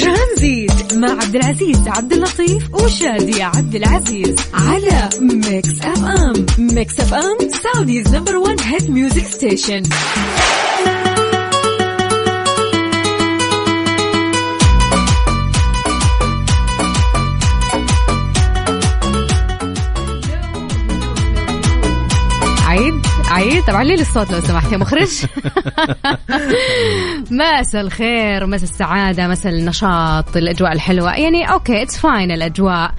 ترانزيت مع عبد العزيز عبد اللطيف وشادي عبد العزيز على Mix FM Mix FM Saudi's number 1 hit music station عيد طبعا لي الصوت لو سمحت يا مخرج مساء الخير مساء السعادة مساء النشاط الأجواء الحلوة يعني okay it's fine الأجواء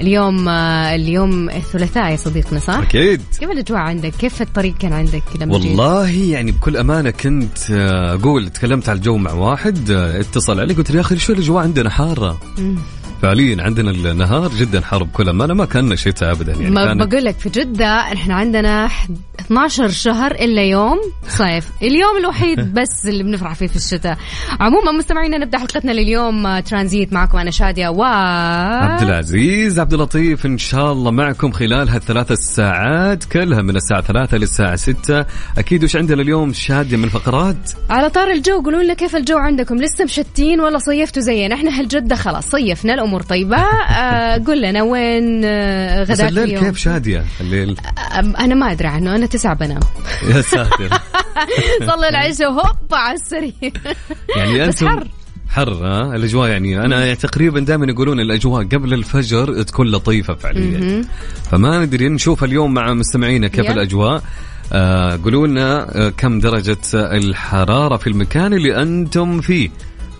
اليوم آه، اليوم الثلاثاء يا صديقنا صح؟ أكيد كيف الأجواء عندك؟ كيف الطريق كان عندك لما جيت؟ والله يعني بكل أمانة كنت آه، أقول تكلمت على الجو مع واحد آه، اتصل علي قلت له يا أخي شو الأجواء عندنا حارة مم. فعليا عندنا النهار جدا حر بكل أمانة ما كان شتاء ابدا يعني ما كانت بقول لك في جدة إحنا عندنا 12 شهر إلا يوم. صيف، اليوم الوحيد بس اللي بنفرح فيه في الشتاء. عموما مستمعينا نبدأ حلقتنا لليوم. آه، ترانزيت معكم أنا شادية و عبد العزيز عبد اللطيف إن شاء الله معكم خلال هالثلاث ساعات كلها من الساعة 3 للساعة 6 أكيد وش عندنا اليوم شادية من فقرات على طار الجو قولوا لنا كيف الجو عندكم؟ لسه مشتين ولا صيفتوا زينا؟ إحنا هالجدة خلاص صيفنا. الأمور طيبة. آه قول لنا وين آه بس غداك الليل اليوم؟ كيف شادية الليل؟ آه أنا ما أدري عنه أنا تسعة بنام يا ساتر. صلي العشاء وهوب على السرير. يعني بس أنتم حر. حر ها؟ الأجواء يعني أنا تقريبا دائما يقولون الأجواء قبل الفجر تكون لطيفة فعليا. فما ندري نشوف اليوم مع مستمعينا كيف. الأجواء. آه قولوا لنا آه كم درجة الحرارة في المكان اللي أنتم فيه؟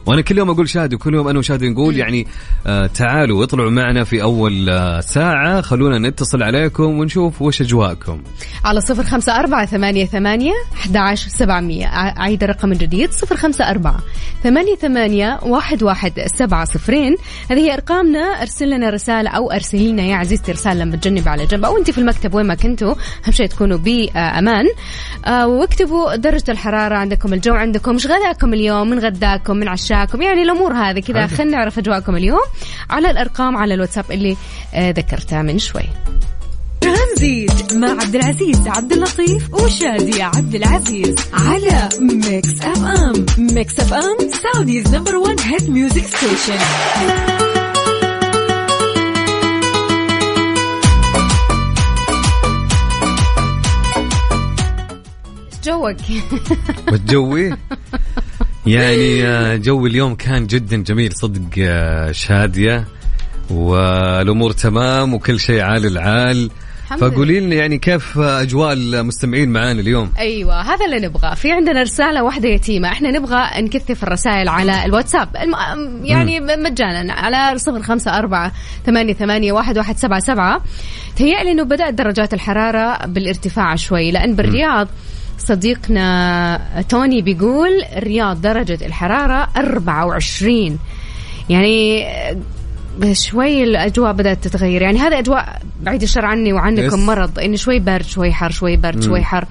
وأنا كل يوم أقول شادي وكل يوم أنا وشادي نقول يعني آه تعالوا اطلعوا معنا في أول آه ساعة. خلونا نتصل عليكم ونشوف وش أجواءكم. على صفر خمسة أربعة ثمانية ثمانية أحد عشر سبعمية. أعيد الرقم الجديد. صفر خمسة أربعة ثمانية ثمانية واحد واحد سبعة صفرين. هذه هي أرقامنا. أرسل لنا رسالة أو أرسلي لنا يا عزيزتي رسالة لما تجنب على جنب. أو أنت في المكتب وين ما كنتوا أهم شيء تكونوا بأمان. آه، واكتبوا درجة الحرارة عندكم الجو عندكم مش غداكم اليوم من غداكم من عشاكم يعني الأمور هذه كذا. خلينا نعرف أجواءكم اليوم على الأرقام على الواتساب اللي آه، ذكرتها من شوي. ترانزيت مع عبد العزيز عبد اللطيف وشادي عبد العزيز على Mix FM Mix FM Saudi's number 1 hit music station جوك. والجوي يعني آه، جو اليوم كان جدا جميل صدق آه، شادية والأمور تمام وكل شيء عال العال. فقولي لنا يعني كيف أجواء المستمعين معانا اليوم؟ أيوه هذا اللي نبغاه. في عندنا رسالة واحدة يتيمة. إحنا نبغى نكثف الرسائل على الواتساب. الم... يعني مجانا على صفر خمسة أربعة ثمانية ثمانية واحد واحد سبعة سبعة. تهيألي أنه بدأت درجات الحرارة بالارتفاع شوي لأن بالرياض صديقنا توني بيقول الرياض درجة الحرارة 24 يعني شوي الأجواء بدأت تتغير. يعني هذه أجواء بعيد الشر عني وعنكم. مرض انه شوي برد شوي حر شوي برد شوي حر.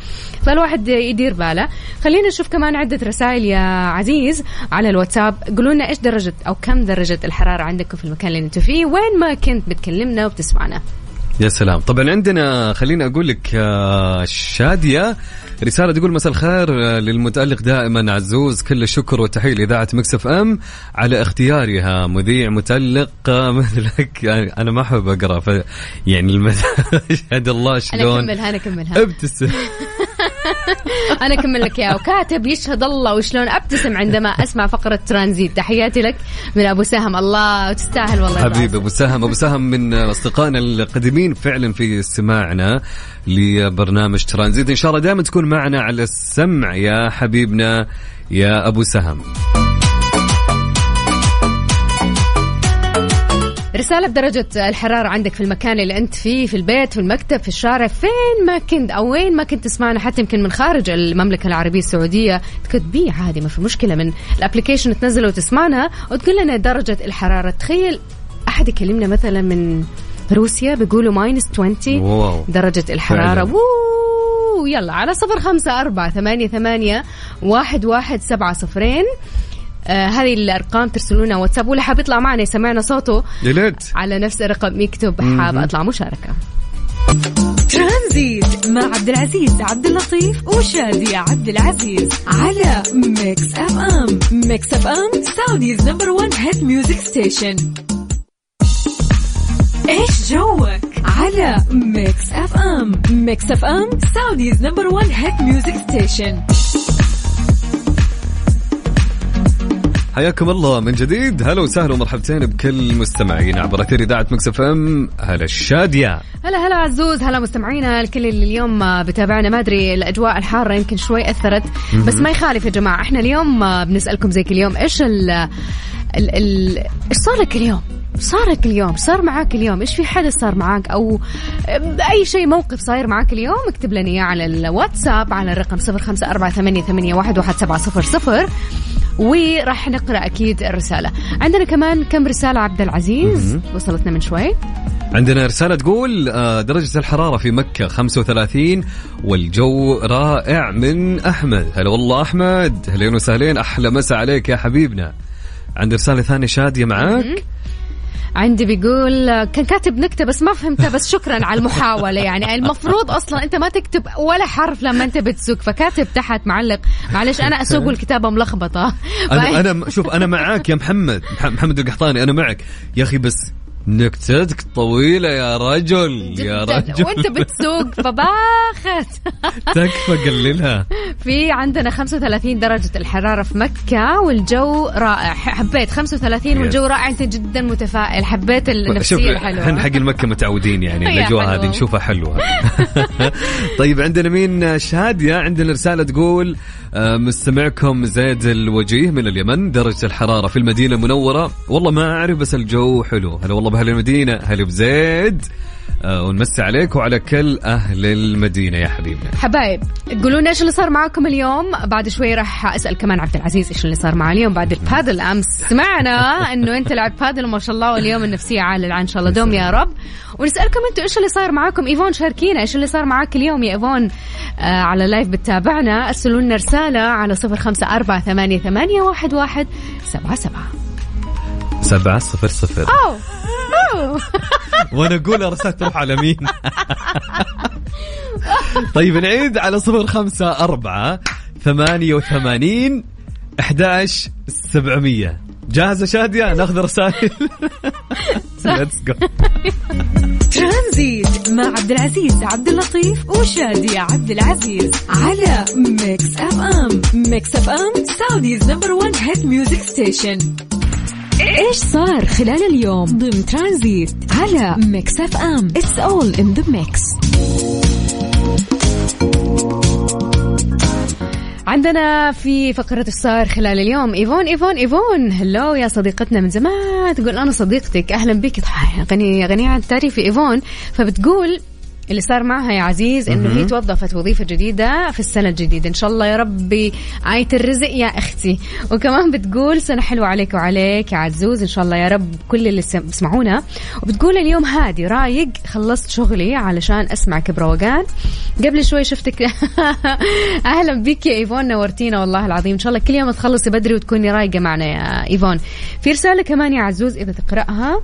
فالواحد يدير باله. خلينا نشوف كمان عدة رسائل يا عزيز على الواتساب. قولوا لنا إيش درجة أو كم درجة الحرارة عندكم في المكان اللي أنتم فيه؟ وين ما كنت بتكلمنا وبتسمعنا. يا سلام. طبعا عندنا خليني أقول لك آه، شادي رسالة تقول مساء الخير آه، للمتألق دائما عزوز كل الشكر والتحية لإذاعة Mix FM. على اختيارها مذيع متألق آه، مثلك يعني أنا ما أحب أقرأ ف يعني المد... يشهد الله أنا شلون؟ أكملها أنا أكملها. ابتسم. أنا أكمل لك اياها وكاتب يشهد الله وشلون أبتسم عندما أسمع فقرة ترانزيت. تحياتي لك من أبو سهم. الله وتستاهل والله حبيبي أبو سهم. أبو سهم من أصدقائنا القديمين فعلا في استماعنا لبرنامج ترانزيت. إن شاء الله دائما تكون معنا على السمع يا حبيبنا يا أبو سهم. رسالة بدرجة الحرارة عندك في المكان اللي أنت فيه في البيت في المكتب في الشارع فين ما كنت أو وين ما كنت تسمعنا حتى يمكن من خارج المملكة العربية السعودية. تكتبيه عادي ما في مشكلة. من الابلكيشن تنزله وتسمعنا وتقول لنا درجة الحرارة. تخيل أحد يكلمنا مثلا من روسيا بيقولوا minus 20 wow. درجة الحرارة. فعلاً. ووو يلا على صفر خمسة أربعة ثمانية ثمانية واحد واحد سبعة صفرين. آه هذه الأرقام ترسلونا واتساب. واللي حاب يطلع معنا يسمعنا صوته يا ليت على نفس الرقم. يكتب حاب أطلع مشاركة. ترانزيت مع عبد العزيز عبد اللطيف وشادي عبد العزيز على Mix FM. Mix FM Saudi's number 1 hit music station. إيش جوك على Mix FM؟ Mix FM Saudi's number 1 hit music station. حياكم الله من جديد. هلا وسهلا ومرحبتين بكل مستمعينا عبر أثير إذاعة Mix FM. هلا الشادية. هلا هلا عزوز هلا مستمعينا الكل اللي اليوم بتابعنا. ما أدري الأجواء الحارة يمكن شوي أثرت بس ما يخالف يا جماعة. إحنا اليوم بنسألكم زي كل يوم إيش ال إيش صار لك اليوم؟ صار لك اليوم؟ صار معاك اليوم؟ إيش في حدث صار معاك؟ أو أي شيء موقف صاير معاك اليوم؟ اكتب لنا إياه على الواتساب على الرقم 0548811700 وراح نقرأ أكيد الرسالة. عندنا كمان كم رسالة عبد العزيز؟ وصلتنا من شوي. عندنا رسالة تقول آه، درجة الحرارة في مكة 35 والجو رائع من أحمد. هلا والله أحمد. هلين وسهلين. أحلى مسا عليك يا حبيبنا. عندي رسالة ثانية شادية معاك. عندي بيقول كان كاتب نكتة بس ما فهمتها بس شكرا على المحاولة يعني. المفروض أصلا أنت ما تكتب ولا حرف لما أنت بتسوق فكاتب تحت معلق. معلش أنا أسوق والكتابة ملخبطة. أنا, أنا شوف أنا معاك يا محمد محمد القحطاني أنا معك. يا أخي بس نكتتك طويلة يا رجل يا رجل. وأنت بتسوق فباخت تكفى قللها. في عندنا 35 درجة الحرارة في مكة والجو رائع. حبيت 35 والجو رائع أنت جدا متفائل. حبيت النفسية الحلوة. إحنا حق المكة متعودين يعني الأجواء هذه نشوفها حلوة. طيب عندنا مين؟ شادية عندنا رسالة تقول آه، مستمعكم زيد الوجيه من اليمن درجة الحرارة في المدينة المنورة والله ما أعرف بس الجو حلو. هلا والله بأهل المدينة هلا بزيد آه ونمسي عليك وعلى كل أهل المدينة يا حبيبنا. حبايب تقولوا لنا إيش اللي صار معاكم اليوم؟ بعد شوي راح أسأل كمان عبد العزيز إيش اللي صار معه اليوم. بعد البادل أمس سمعنا إنه أنت لعبت بادل وما شاء الله واليوم النفسية عاليه إن شاء الله دوم يا رب. ونسألكم أنتم إيش اللي صار معاكم؟ إيفون شاركينا إيش اللي صار معاك اليوم يا إيفون؟ آه على live بتتابعنا. أرسلوا لنا رسالة على صفر خمسة أربعة ثمانية ثمانية واحد واحد سبعة سبعة. سبعة صفر صفر. أوه. وأنا أقول الرسالة تروح على مين؟ طيب نعيد على صفر خمسة أربعة ثمانية وثمانين أحداش سبعمية. جاهزة شادية؟ ناخذ رسائل. let's go Tranzit مع عبد العزيز عبد اللطيف وشادي عبد العزيز على Mix FM Mix FM Saudi's number 1 hit music station إيش صار خلال اليوم ضمن ترانزيت على Mix FM it's all in the mix عندنا في فقرة الصار خلال اليوم؟ إيفون إيفون إيفون. hello يا صديقتنا من زمان. تقول أنا صديقتك. أهلا بك. غنية غنية عن التعريف إيفون. فبتقول اللي صار معها يا عزيز إنه هي توظفت وظيفة جديدة في السنة الجديدة. إن شاء الله يا ربي آية الرزق يا أختي. وكمان بتقول سنة حلوة عليك وعليك يا عزوز. إن شاء الله يا رب كل اللي بيسمعونا وبتقول اليوم هادي رايق خلصت شغلي علشان اسمعك بروقان قبل شوي شفتك أهلا بك يا إيفون نورتينا والله العظيم. إن شاء الله كل يوم تخلصي بدري وتكوني رايقة معنا يا إيفون. في رسالة كمان يا عزوز إذا تقرأها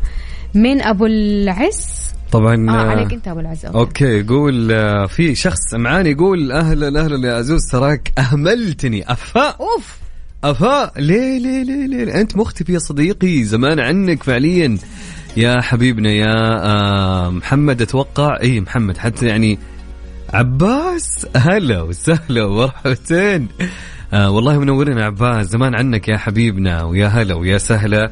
من أبو العز طبعا آه عليك أنت أبو العز okay يقول آه، في شخص معاني يقول أهلا أهلا يا عزوز تراك أهملتني. أفا! أوف! أفا! ليه ليه ليه ليه؟ أنت مختفي يا صديقي زمان عنك فعليا. يا حبيبنا يا آه، محمد أتوقع اي محمد حتى يعني عباس هلا وسهلا ومرحبتين آه والله منورنا عباس زمان عنك يا حبيبنا ويا هلا ويا سهلا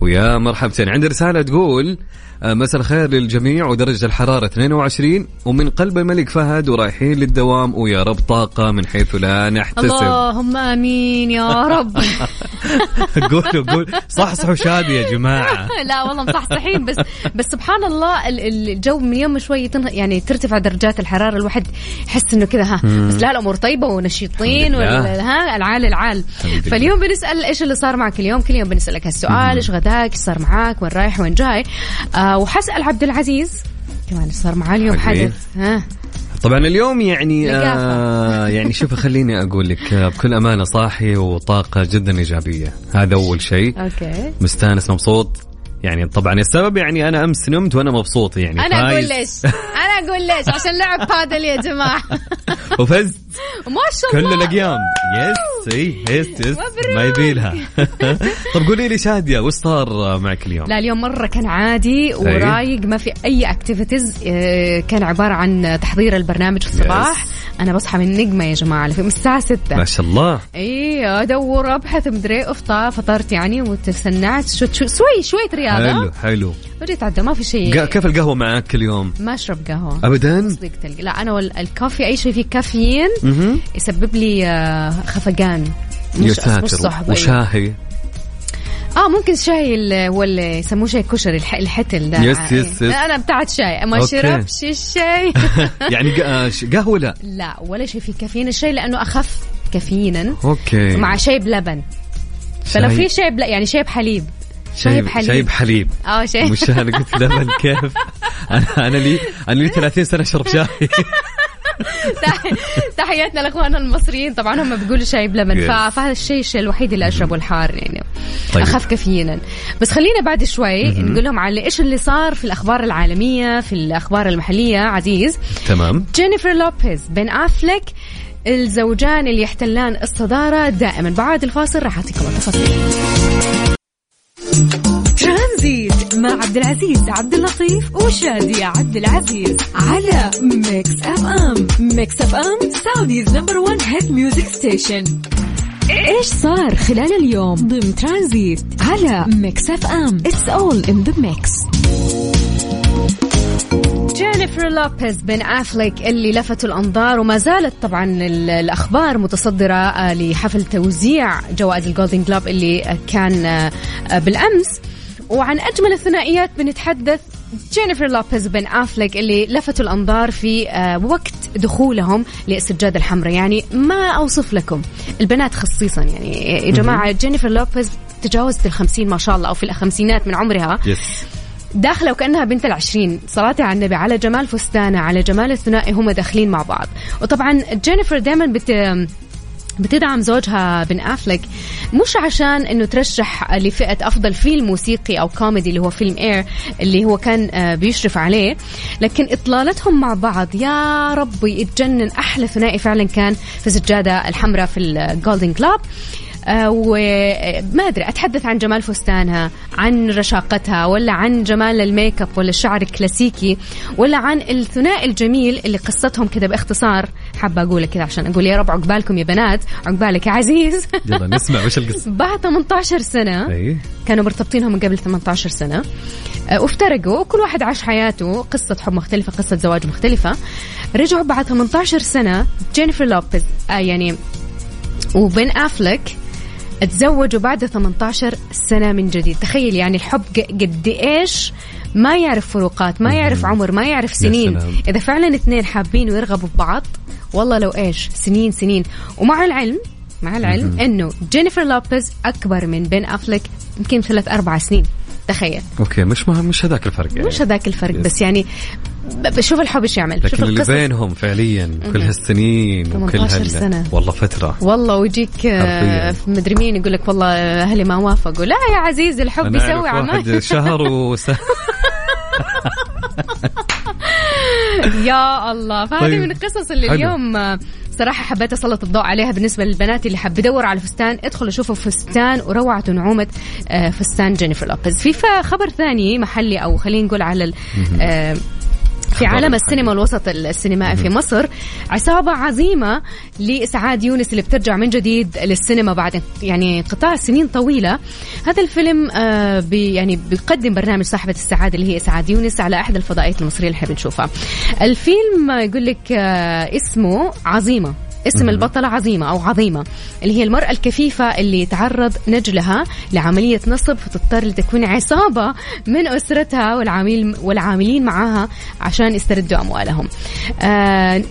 ويا مرحبتين. عندي رسالة تقول آه، مساء الخير للجميع ودرجة الحرارة 22 ومن قلب الملك فهد ورايحين للدوام ويا رب طاقة من حيث لا نحتسب. اللهم آمين يا رب. قولوا قول صح صح شادي يا جماعة. لا والله مصحصحين بس بس سبحان الله الجو من يوم شوي يعني ترتفع درجات الحرارة الواحد يحس إنه كذا ها. بس لا الأمور طيبة ونشيطين ها العال العال. فاليوم بنسأل إيش اللي صار معك اليوم؟ كل يوم بنسألك هالسؤال إيش غداك؟ إيش صار معاك وين رايح؟ وين جاي؟ آه آه وحسأل عبد العزيز. كمان صار معاه اليوم حدث. ها. طبعا اليوم يعني آه يعني شوف خليني أقول لك آه، بكل أمانة صاحي وطاقة جدا إيجابية. هذا أول شيء. okay. مستأنس مبسوط. يعني طبعا السبب يعني أنا أمس نمت وأنا مبسوط يعني. أنا أقول ليش؟ أنا أقول ليش؟ عشان لعب بادل يا جماعة. وفزت. ما شاء الله. كل الاقيام yes اي yes yes. ما يبيلها طب قولي لي شادية وش صار معك اليوم؟ لا اليوم مرة كان عادي ورايق ما في أي activities كان عبارة عن تحضير البرنامج في الصباح. أنا بصحى من نجمة يا جماعة من الساعة 6 ما شاء الله. اي أدور أبحث مدري افطر فطرت يعني وتسنعت. شو شو شوي رياضة حلو حلو. وجيت عدى ما في شيء. كيف القهوة معك كل يوم؟ ما أشرب قهوة. ابدا؟ صدق تلقى. لا أنا الكافي أي شيء فيه كافيين. يسبب لي آه، خفقان. يا ساتر وشاهي آه ممكن شاي اللي هو اللي يسموه شاي كشري الح- الحتل ده. yes- yes- yes. أنا بتاعت شاي. ما. شربش الشاي. يعني ش- قهوة لا؟ لا ولا شيء فيه كافيين. الشاي لأنه أخف كافيينا. okay. مع شاي بلبن. فلو في شاي بلا يعني شاي بحليب. شاي بحليب. شاي بحليب آه شاي مش أنا قلت لبن كيف؟ أنا أنا لي أنا لي 30 سنة اشرب شاي. تح- تحياتنا لإخواننا المصريين. طبعا هم بيقولوا شاي بلبن Yes. ف- فهذا الشيء الشيء الوحيد اللي أشربه الحار يعني. طيب. أخف كافيينا بس خلينا بعد شوي نقول لهم على إيش اللي صار في الأخبار العالمية في الأخبار المحلية. عزيز. تمام. جينيفر لوبيز بن أفلك الزوجان اللي يحتلان الصدارة دائما. بعد الفاصل راح أعطيكم التفاصيل. ترانزيت مع عبد العزيز عبد اللطيف وشادي عبد العزيز على Mix FM. Mix FM Saudi's number 1 hit music station. إيش صار خلال اليوم؟ ضمن ترانزيت على Mix FM. it's all in the mix جينيفر لوبيز بن أفليك اللي لفتوا الأنظار وما زالت طبعا ال- الأخبار متصدرة آه، لحفل توزيع جوائز ال Golden Globe اللي كان آه، بالأمس. وعن أجمل الثنائيات بنتحدث جينيفر لوبيز بن أفليك اللي لفتوا الأنظار في آه، وقت دخولهم للسجاده الحمراء يعني ما أوصف لكم البنات خصيصا. يعني يا جماعة جينيفر لوبيز تجاوزت الخمسين ما شاء الله أو في الخمسينات من عمرها. yes داخلة وكأنها بنت العشرين. صلاتي على النبي على جمال فستانه على جمال الثنائي هم داخلين مع بعض. وطبعا جينيفر دائما بت بتدعم زوجها بن أفليك مش عشان إنه ترشح لفئة أفضل فيلم موسيقي أو كوميدي اللي هو فيلم Air اللي هو كان آه، بيشرف عليه لكن إطلالتهم مع بعض. يا ربي تجنن. أحلى ثنائي فعلا كان في السجاده الحمراء في ال Golden Globe وما أدري أتحدث عن جمال فستانها عن رشاقتها ولا عن جمال الميك أب ولا الشعر الكلاسيكي ولا عن الثنائي الجميل اللي قصتهم كذا باختصار. حابة اقولها كذا عشان أقول يا رب عقبالكم يا بنات عقبالك يا عزيز. يلا نسمع وش القصة. بعد 18 سنة إي. كانوا مرتبطينهم من قبل 18 سنة. آه، وافترقوا وكل واحد عاش حياته قصة حب مختلفة قصة زواج مختلفة. رجعوا بعد 18 سنة جينيفر لوبيز آه يعني وبن أفليك تزوجوا بعد 18 سنة من جديد. تخيل يعني الحب قد إيش؟ ما يعرف فروقات ما يعرف عمر ما يعرف سنين. إذا فعلا اثنين حابين ويرغبوا ببعض والله لو إيش سنين سنين. ومع العلم مع العلم إنه جينيفر لوبيز أكبر من بن أفليك يمكن ثلاث أربع سنين. تخيل. okay مش مهم مش هذاك الفرق يعني. مش هذاك الفرق. بس يعني بشوف الحب إيش يعمل. شوف لكن اللي القصص. بينهم فعليا كل هالسنين وكل 18 هال سنة. والله فترة. والله ويجيك آه، مدري مين يقول لك والله أهلي ما وافقوا. لا يا عزيزي الحب يسوي واحد شهر وس... يا الله فهذه طيب. من القصص اللي حلو. اليوم صراحة حبيت أسلط الضوء عليها بالنسبة للبنات اللي حب يدور على فستان ادخلوا شوفوا فستان وروعة ونعومة آه، فستان جينيفر لوبيز في خبر ثاني محلي أو خلينا نقول على في عالم. السينما والوسط السينمائي في مصر عصابة عظيمة لإسعاد يونس اللي بترجع من جديد للسينما بعد يعني قطاع سنين طويلة. هذا الفيلم آه بي يعني بيقدم برنامج صاحبة السعادة اللي هي إسعاد يونس على أحد الفضائيات المصرية اللي إحنا بنشوفها. الفيلم يقول لك آه اسمه عظيمة. اسم البطلة عظيمة أو عظيمة اللي هي المرأة الكفيفة اللي يتعرض نجلها لعملية نصب فتضطر لتكوين عصابة من أسرتها والعاملين والعاملين معها عشان يستردوا أموالهم. آه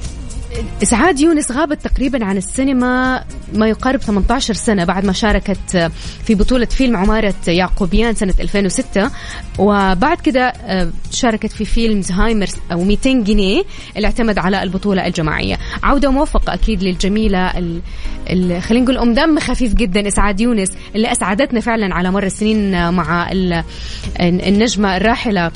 إسعاد يونس غابت تقريبا عن السينما ما يقارب 18 سنة بعد ما شاركت في بطولة فيلم عمارة يعقوبيان سنة 2006 وبعد كده آه، شاركت في فيلم زهايمر أو 200 جنيه اللي اعتمد على البطولة الجماعية. عودة موفقة أكيد للجميلة خلينا نقول أم دم خفيف جدا إسعاد يونس اللي أسعدتنا فعلا على مر السنين مع ال- النجمة الراحلة.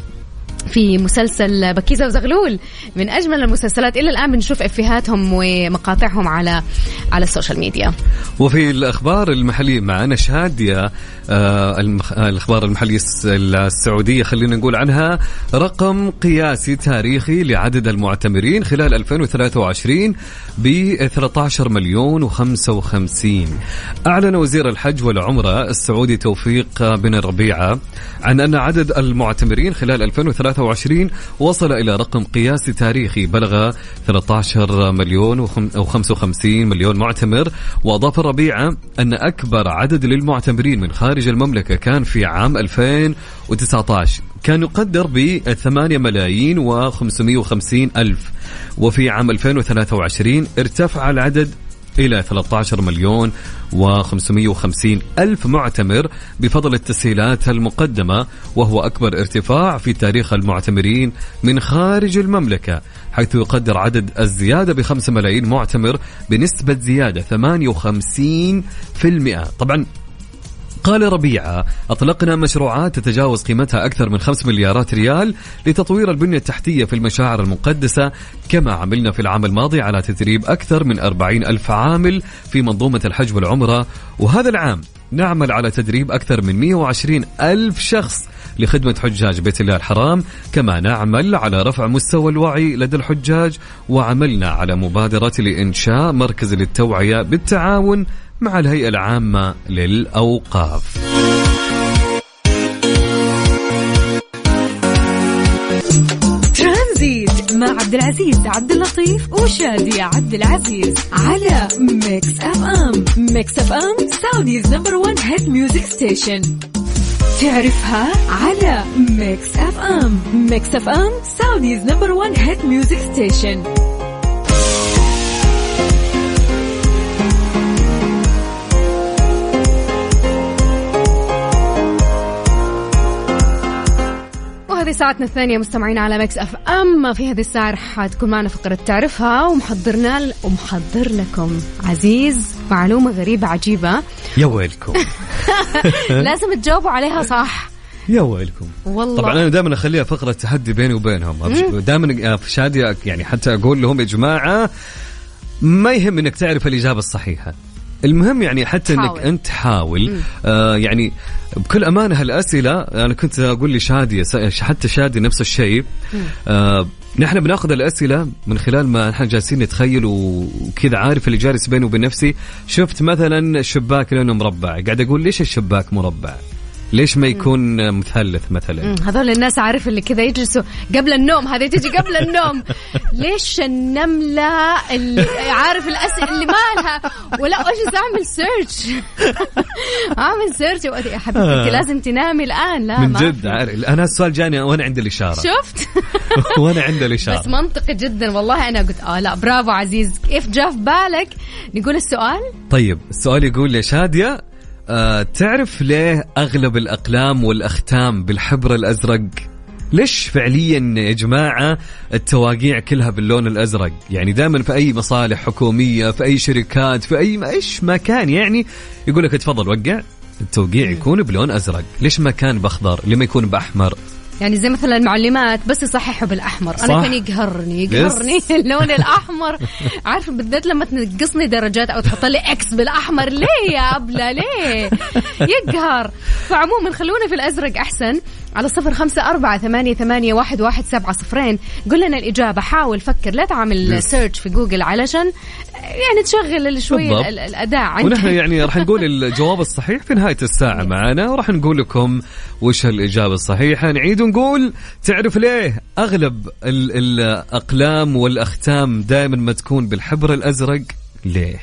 في مسلسل بكيزة وزغلول. من أجمل المسلسلات إلى الآن بنشوف إفيهاتهم ومقاطعهم على على السوشيال ميديا. وفي الأخبار المحلية معنا شادية آه الأخبار المحلية السعودية خلينا نقول عنها رقم قياسي تاريخي لعدد المعتمرين خلال 2023 ب 13 مليون و55 أعلن وزير الحج والعمرة السعودي توفيق بن الربيعة عن أن عدد المعتمرين خلال 2023 2023 وصل إلى رقم قياسي تاريخي بلغ 13 مليون و55 مليون معتمر. وأضاف الربيعة أن أكبر عدد للمعتمرين من خارج المملكة كان في عام 2019 كان يقدر ب 8 ملايين و550 ألف. وفي عام 2023 ارتفع العدد إلى 13 مليون و550 ألف معتمر بفضل التسهيلات المقدمة وهو أكبر ارتفاع في تاريخ المعتمرين من خارج المملكة حيث يقدر عدد الزيادة بخمسة ملايين معتمر بنسبة زيادة 58% طبعا قال ربيعة أطلقنا مشروعات تتجاوز قيمتها أكثر من 5 مليارات ريال لتطوير البنية التحتية في المشاعر المقدسة كما عملنا في العام الماضي على تدريب أكثر من 40 ألف عامل في منظومة الحج والعمرة. وهذا العام نعمل على تدريب أكثر من 120 ألف شخص لخدمة حجاج بيت الله الحرام كما نعمل على رفع مستوى الوعي لدى الحجاج وعملنا على مبادرة لإنشاء مركز للتوعية بالتعاون مع الهيئة العامة للأوقاف. ترانزيت مع عبد العزيز عبد اللطيف وشادية عبد العزيز على Mix FM Mix FM Saudi's number 1 hit music station تعرفها على Mix FM Mix FM Saudi's number 1 hit music station هذه ساعتنا الثانية مستمعين على Mix FM. في هذه الساعة رح تكون معنا فقرة تعرفها ومحضرنا ومحضر لكم عزيز معلومة غريبة عجيبة. يا ويلكم. لازم تجاوبوا عليها صح. يا ويلكم. والله. طبعا أنا دائما أخليها فقرة تحدي بيني وبينهم. دائما في شادية يعني حتى أقول لهم يا جماعة ما يهم إنك تعرف الإجابة الصحيحة. المهم يعني حتى حاول. انك أنت حاول آه يعني بكل أمانة هالأسئلة أنا كنت أقول لشاديه حتى شادي نفس الشيء. آه نحن بناخذ الأسئلة من خلال ما نحن جالسين نتخيل وكذا عارف اللي جالس بيني وبين نفسي. شفت مثلا شباك لونه مربع قاعد أقول ليش الشباك مربع؟ ليش ما يكون مثلث مثلا؟ هذول الناس عارف اللي كذا يجلسوا قبل النوم هذه تجي قبل النوم. ليش النملة اللي عارف الأسئلة اللي مالها ولا إيش أعمل search أعمل search يا حبيبتي آه. لازم تنامي الآن. لا من جد عارف. أنا السؤال جاني وأنا عندي الإشارة. شفت؟ وأنا عندي الإشارة. بس منطقي جدا والله. أنا قلت آه لا برافو عزيز. كيف جاء في بالك؟ نقول السؤال. طيب السؤال يقول يا شادية آه تعرف ليه أغلب الأقلام والأختام بالحبر الأزرق؟ ليش فعليا يا جماعة التواقيع كلها باللون الأزرق؟ يعني دائما في أي مصالح حكومية في أي شركات في أي إيش ما كان يعني؟ يقول لك تفضل وقع التوقيع يكون بلون أزرق. ليش ما كان بأخضر؟ لما يكون بأحمر؟ يعني زي مثلا المعلمات بس يصححوا بالأحمر. صح. أنا كان يقهرني يقهرني اللون الأحمر. عارف بالذات لما تنقصني درجات أو تحط لي X بالأحمر. ليه يا أبلة؟ ليه؟ يقهر. فعموما خلونا في الأزرق أحسن. على صفر خمسة أربعة ثمانية, ثمانية واحد, واحد سبعة صفرين. قل لنا الإجابة حاول فكر. لا تعمل search في جوجل علشان يعني تشغل شوي الأداء عندك ونحن يعني راح نقول الجواب الصحيح في نهاية الساعة معنا وراح نقول لكم وش الإجابة الصحيحة. نعيد ونقول تعرف ليه أغلب الأقلام والأختام دائما ما تكون بالحبر الأزرق؟ ليه؟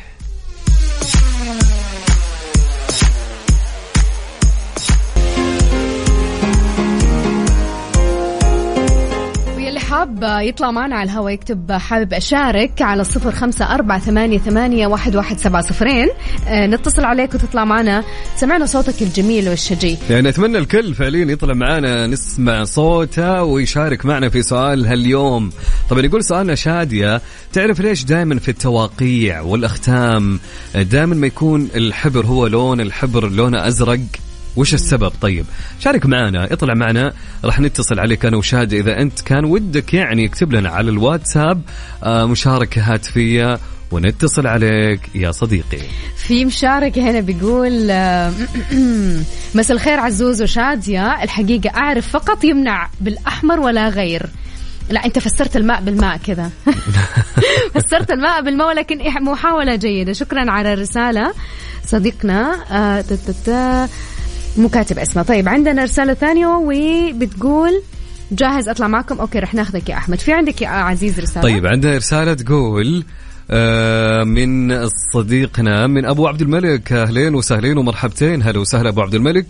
حاب يطلع معنا على الهواء يكتب حابب أشارك على الصفر خمسة أربعة ثمانية, ثمانية واحد, واحد سبعة صفرين. آه نتصل عليك وتطلع معنا. سمعنا صوتك الجميل والشجي. يعني أتمنى الكل فعليا يطلع معنا نسمع صوته ويشارك معنا في سؤال هاليوم. طبعا يقول سؤالنا شادية. تعرف ليش دائما في التواقيع والأختام؟ دائما ما يكون الحبر هو لون الحبر لونه أزرق. وش السبب؟ طيب شارك معنا اطلع معنا راح نتصل عليك أنا وشاد إذا أنت كان ودك يعني اكتب لنا على الواتساب آه، مشاركة هاتفية ونتصل عليك يا صديقي. في مشاركة هنا بيقول آه، مساء الخير عزوز وشادية الحقيقة أعرف فقط يمنع بالأحمر ولا غير. لا أنت فسرت الماء بالماء كذا. فسرت الماء بالماء ولكن محاولة جيدة. شكرا على الرسالة. صديقنا آه،. مو كاتب اسمه. طيب عندنا رسالة ثانية وبتقول جاهز أطلع معكم. أوكي رح ناخذك يا أحمد. في عندك يا عزيز رسالة؟ طيب عندنا رسالة تقول آه، من صديقنا من أبو عبد الملك. أهلين وسهلين ومرحبتين. هلا وسهلا أبو عبد الملك.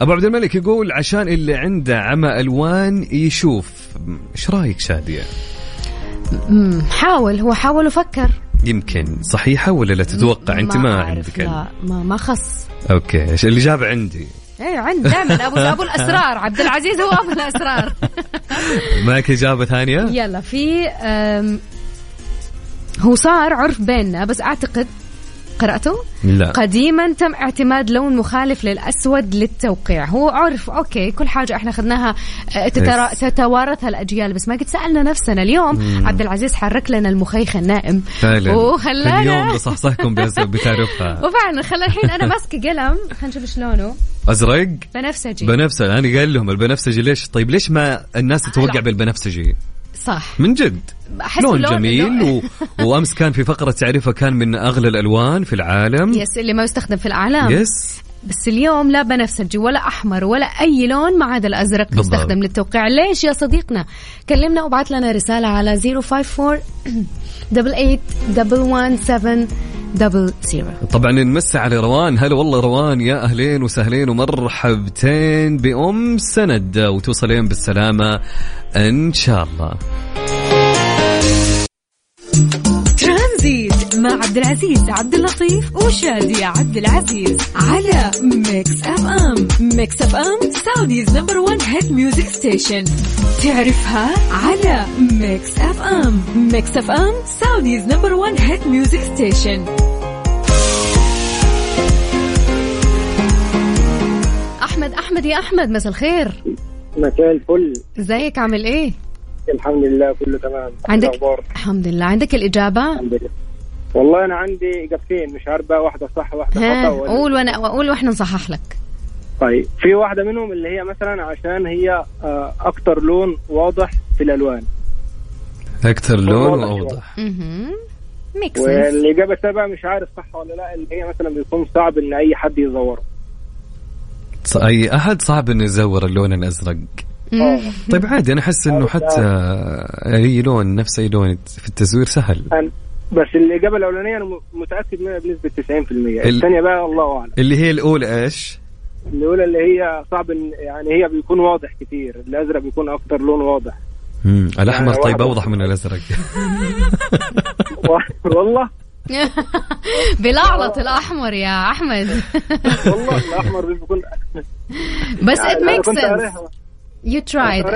أبو عبد الملك يقول عشان اللي عنده عمى ألوان يشوف. إيش رأيك شادية؟ حاول. هو حاول وفكر. يمكن صحيحة ولا لا تتوقع؟ أنت ما عندك لا. ما ما خص. أوكي الاجابه عندي؟ إيه عند دائما. ابو أبو الأسرار. عبد العزيز هو أبو الأسرار. معك إجابة ثانية؟ يلا في هو صار عرف بيننا بس أعتقد قرأته؟ لا. قديما تم اعتماد لون مخالف للأسود للتوقيع. هو عرف أوكي كل حاجة إحنا أخذناها آه، تتوارثها الأجيال بس ما قد سألنا نفسنا اليوم. عبد العزيز حرك لنا المخيخ النائم. فعلا. وخلانا اليوم بصحصحكم بتعرفها. وفعلا خلى الحين أنا ماسكة قلم. خلينا نشوف شلونه. أزرق؟ بنفسجي. بنفسجي. أنا قال لهم البنفسجي ليش؟ طيب ليش ما الناس تتوقع. بالبنفسجي؟ صح. من جد. لون جميل و... وأمس كان في فقرة تعرفه كان من أغلى الألوان في العالم. يس اللي ما يستخدم في الأعلام يس. بس اليوم لا بنفسجي ولا أحمر ولا أي لون ما عدا الأزرق بالضبط. يستخدم للتوقيع. ليش يا صديقنا؟ كلمنا وابعث لنا رسالة على 054 88 11700 طبعا نمسي على روان. هلا والله روان. يا أهلين وسهلين ومرحبتين بأم سند. وتوصلين بالسلامة إن شاء الله. مع عبد العزيز عبد اللطيف وشادية عبد العزيز على Mix FM Mix FM Saudi's number 1 hit music station تعرفها على Mix FM Mix FM Saudi's number 1 hit music station أحمد أحمد يا أحمد مساء الخير. مساء الفل. إزيك عامل إيه؟ الحمد لله كله تمام. عندك الأخبار؟ الحمد لله. عندك الإجابة؟ الحمد لله. والله أنا عندي إجابتين مش عارف بقى واحدة صح واحدة خطأ قول وأنا قول وإحنا نصحح لك. طيب في واحدة منهم اللي هي مثلا عشان هي آه، أكتر لون واضح في الألوان. أكثر لون واضح واوضح أها ميك سنس والإجابة السابعة مش عارف صح ولا لأ اللي هي مثلا بيكون صعب إن أي حد يزوره. أي أحد صعب إنه يزور اللون الأزرق. آه. طيب عادي أنا أحس إنه حتى أي لون نفس أي لون في التزوير سهل. أنا- بس الاجابه الأولانية أنا متأكد منها بنسبة 90% ال- الثانية بقى الله أعلم. اللي هي الأولى إيش؟ الأولى اللي هي صعب إن يعني هي بيكون واضح كتير. الأزرق بيكون أكتر لون واضح. مم. الأحمر يعني طيب. أوضح من الأزرق. والله. بلعلع الأحمر يا أحمد. والله الأحمر بيكون بس it make sense you tried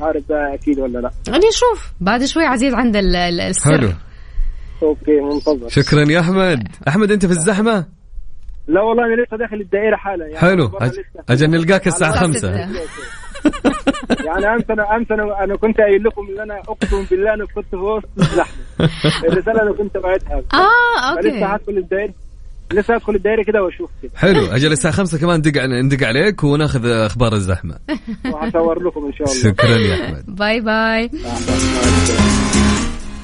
عارف ده أكيد ولا لأ. خلينا نشوف بعد شوي عزيز عند ال- ال- السر. حلو. okay منتظر. شكرا يا أحمد. أحمد أنت في الزحمة؟ لا والله أنا لسه داخل الدائرة حالا. يعني حلو. أج- لسه. أجل نلقاك الساعة الساعة خمسة. ستة. يعني أمس أنا أمس أنا أنا كنت قايل لكم إن أنا أقسم بالله أنا كنت في وسط الزحمه الرسالة أنا كنت بعتها. آه okay. هدخل الدائره لسه هدخل الدائرة كده وأشوف كده. حلو. أجل الساعة خمسة كمان ندق ندق عليك وناخذ أخبار الزحمة. وهصور لكم إن شاء الله. شكرا يا أحمد. bye bye.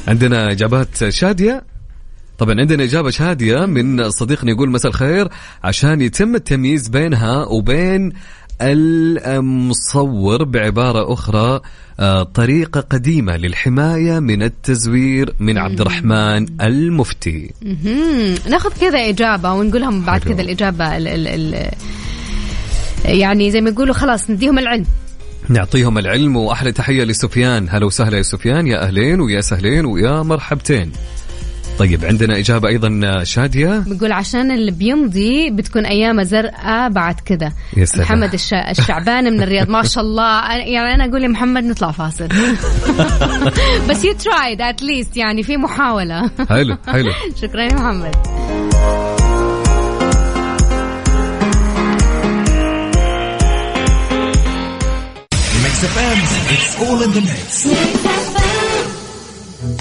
عندنا إجابات شادية. طبعا عندنا إجابة شادية من صديقنا يقول مساء الخير. عشان يتم التمييز بينها وبين المصور بعبارة أخرى آه، طريقة قديمة للحماية من التزوير من عبد الرحمن المفتي. ناخذ كذا إجابة ونقولهم بعد. كذا الإجابة ال ال ال يعني زي ما يقولوا خلاص نديهم العلم. نعطيهم العلم وأحلى تحية لسفيان. هلا وسهلا يا سفيان يا أهلين ويا سهلين ويا مرحبتين. طيب عندنا إجابة أيضا شادية. بيقول عشان اللي بيمضي بتكون ايامه زرقاء بعد كذا. محمد الش... الشعباني من الرياض ما شاء الله. أنا- يعني أنا أقول لمحمد نطلع فاصل. بس يو ترايد ات ليست يعني في محاولة. حلو حلو. شكرا يا محمد. ميكس اف ام It's all in the mix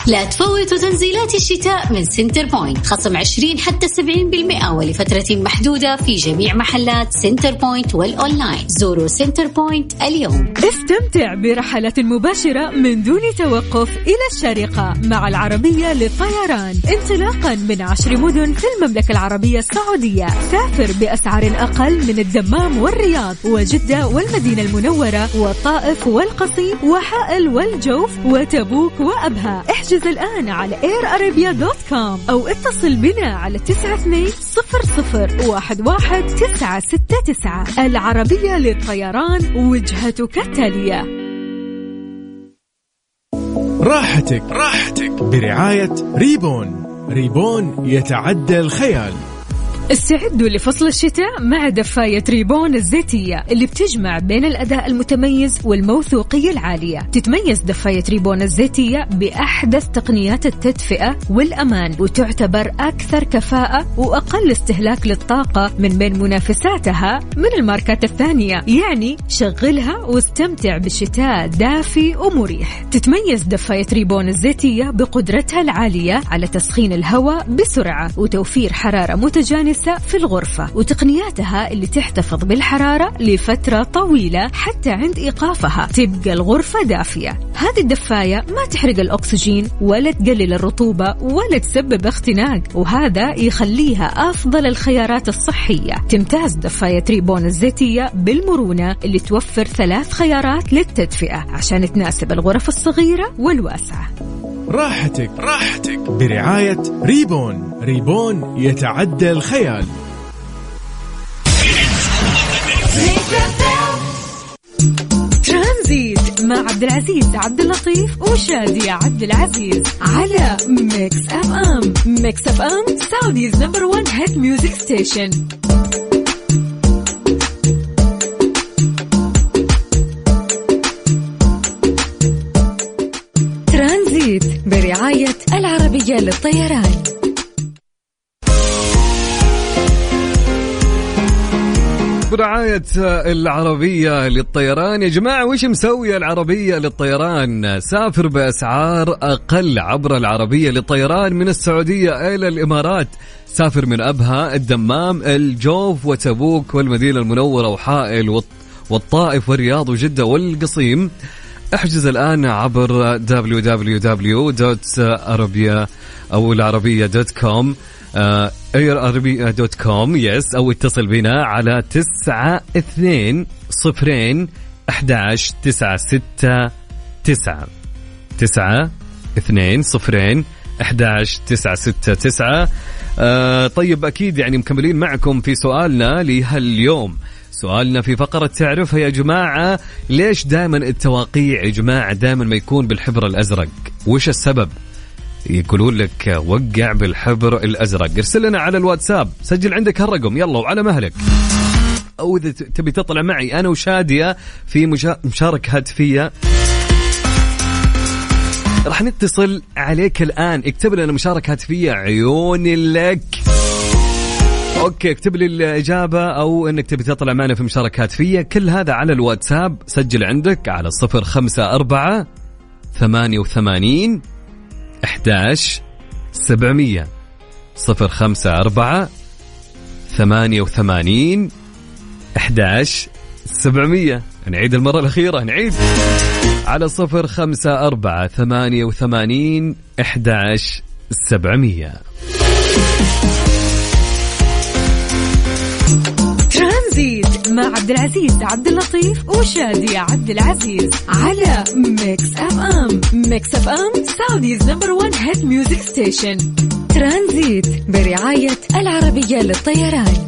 لا تفوتوا تنزيلات الشتاء من سنتر بوينت. خصم 20 حتى 70% ولفترة محدودة في جميع محلات سنتر بوينت والأونلاين. زوروا سنتر بوينت اليوم. استمتع برحلات مباشرة من دون توقف إلى الشارقة مع العربية للطيران. انطلاقا من عشر مدن في المملكة العربية السعودية. سافر بأسعار أقل من الدمام والرياض وجدة والمدينة المنورة والطائف والقصيم وحائل والجوف وتبوك وأبها. احجز الآن على airarabia.com أو اتصل بنا على تسعة اثنين صفر صفر واحد واحد تسعة ستة تسعة. العربية للطيران وجهتك التالية. راحتك. راحتك. برعاية ريبون. ريبون يتعدى الخيال. استعدوا لفصل الشتاء مع دفاية ريبون الزيتية اللي بتجمع بين الأداء المتميز والموثوقية العالية. تتميز دفاية ريبون الزيتية بأحدث تقنيات التدفئة والأمان وتعتبر أكثر كفاءة وأقل استهلاك للطاقة من بين منافساتها من الماركات الثانية. يعني شغلها واستمتع بشتاء دافي ومريح. تتميز دفاية ريبون الزيتية بقدرتها العالية على تسخين الهواء بسرعة وتوفير حرارة متجانسة في الغرفة وتقنياتها اللي تحتفظ بالحرارة لفترة طويلة حتى عند إيقافها. تبقى الغرفة دافية. هذه الدفاية ما تحرق الأكسجين ولا تقلل الرطوبة ولا تسبب اختناق وهذا يخليها أفضل الخيارات الصحية. تمتاز دفاية ريبون الزيتية بالمرونة اللي توفر ثلاث خيارات للتدفئة عشان تناسب الغرف الصغيرة والواسعة. راحتك. راحتك. برعاية ريبون. ريبون يتعدى الخيال. ترانزيت مع عبد العزيز عبد اللطيف وشادي عبد العزيز على ميكس اف ام ميكس اف ام Saudi's number 1 hit music station العربية للطيران برعاية العربية للطيران. يا جماعة وش مسوية العربية للطيران؟ سافر بأسعار أقل عبر العربية للطيران من السعودية إلى الإمارات. سافر من أبها الدمام الجوف وتبوك والمدينة المنورة وحائل والط- والطائف والرياض وجدة والقصيم. أحجز الآن عبر www.arabia أو العربية اير يس أو اتصل بنا على تسعة اثنين صفرين احداش تسعة ستة تسعة. تسعة اثنين صفرين احداش تسعة ستة تسعة. آه طيب أكيد يعني مكملين معكم في سؤالنا لهاليوم. سؤالنا في فقرة تعرفها يا جماعة ليش دائما التواقيع يا جماعة دائما ما يكون بالحبر الأزرق؟ وش السبب؟ يقولون لك وقع بالحبر الأزرق. ارسل لنا على الواتساب. سجل عندك هالرقم. يلا وعلى مهلك. أو إذا ت- تبي تطلع معي أنا وشادية في مشا- مشاركة هاتفية. راح نتصل عليك الآن. اكتب لنا مشاركة هاتفية. عيوني لك. أوكي اكتب لي الإجابة أو إنك تبي تطلع معنا في مشاركه هاتفيه كل هذا على الواتساب. سجل عندك على صفر خمسة أربعة ثمانية وثمانين 11 700 صفر خمسة أربعة ثمانية وثمانين 11 700 نعيد المرة الأخيرة نعيد. على صفر خمسة أربعة ثمانية وثمانين 11 700 ترانزيت مع عبد العزيز عبد اللطيف وشادي عبد العزيز على ميكس اف ام ميكس اف ام Saudi's number 1 hit music station ترانزيت برعاية العربية للطيران.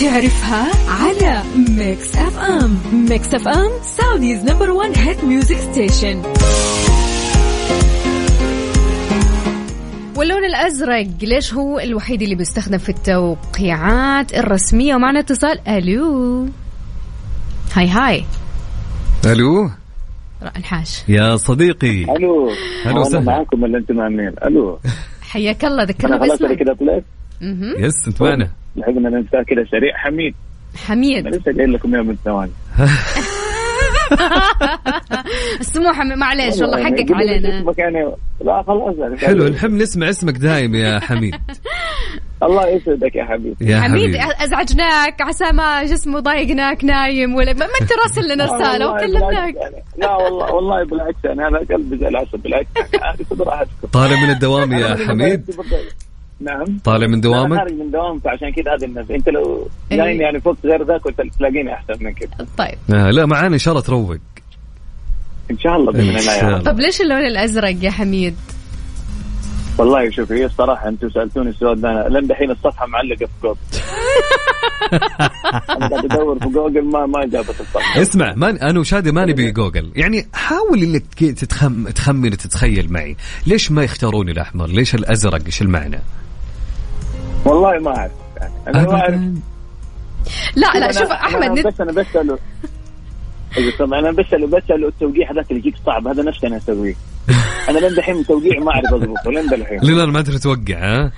تعرفها على ميكس اف ام ميكس اف ام Saudi's number 1 hit music station واللون الأزرق ليش هو الوحيد اللي بيستخدم في التوقيعات الرسمية؟ ومعنا اتصال ألو. hi hi. ألو. انحاش يا صديقي. ألو. أهلاً وسهلا. معاكم ولا أنتم مع مين؟ ألو. حياك الله ذكرنا خلاص كده طلعت. يس أنت معنا. لحقنا ننساه كذا سريع حميد. حميد. لسه قايل لكم يوم من ثواني السموحه معليش والله حقك علينا. يعني لا خلاص يعني. حلو نحب نسمع اسمك دايم يا حميد. الله يسعدك يا حبيبي. يا حميد حميد أزعجناك عسى ما جسمه ضايقناك نايم ولا ما ما أنت راسل لنا رسالة والله وكلمناك. يعني. لا والله والله بالعكس أنا قلبي زي العسل بالعكس طالع من الدوام يا حميد. نعم. طالع من دوامك خارج من دوام فعشان كذا هذه الناس. أنت لو إيه. جايني يعني فوق غير ذاك كنت تلاقيني أحسن من كذا طيب. آه لا معانا إن شاء الله تروق. إن شاء الله بإذن إن الله الله. طب ليش اللون الأزرق يا حميد؟ والله شوفي هي الصراحة أنتم سألتوني السؤال ده أنا لين دحين الصفحة معلقة في جوجل. أنا قاعد أدور في جوجل ما ما جابت الصفحة. اسمع ما أنا وشادي ما نبي جوجل. يعني حاول انك تتخم تخمن تتخيل معي. ليش ما يختارون الأحمر؟ ليش الأزرق؟ إيش المعنى؟ والله ما أعرف. يعني أنا ما أعرف. لا لا أنا- شوف أنا احمد نت... بس أنا بساله سامع أنا بساله بساله التوقيع هذاك اللي يجيك صعب. هذا نفسي أنا أسويه. أنا لين دحين توقيع ما أعرف أضبطه. لين دحين. لين ما تدري توقع ها؟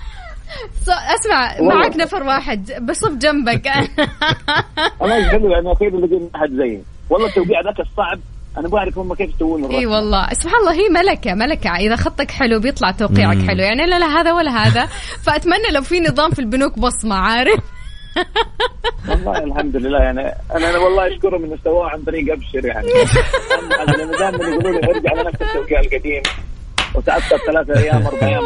أسمع. معك نفر واحد. بصف جنبك. أنا إيش أنا أخيرا لقيت احد زيي. والله التوقيع ذاك الصعب. أنا بعرف هم كيف يسوون إي والله. سبحان الله هي ملكة ملكة. إذا خطك حلو بيطلع توقيعك مم. حلو. يعني لا لا هذا ولا هذا. فأتمنى لو في نظام في البنوك بصمة عارف؟ والله الحمد لله. يعني أنا أنا والله اشكرهم انه سووه عن طريق أبشر يعني. دائما يقولوا لي ارجع لنفس التوقيع القديم. وتعثر ثلاثة أيام أربع أيام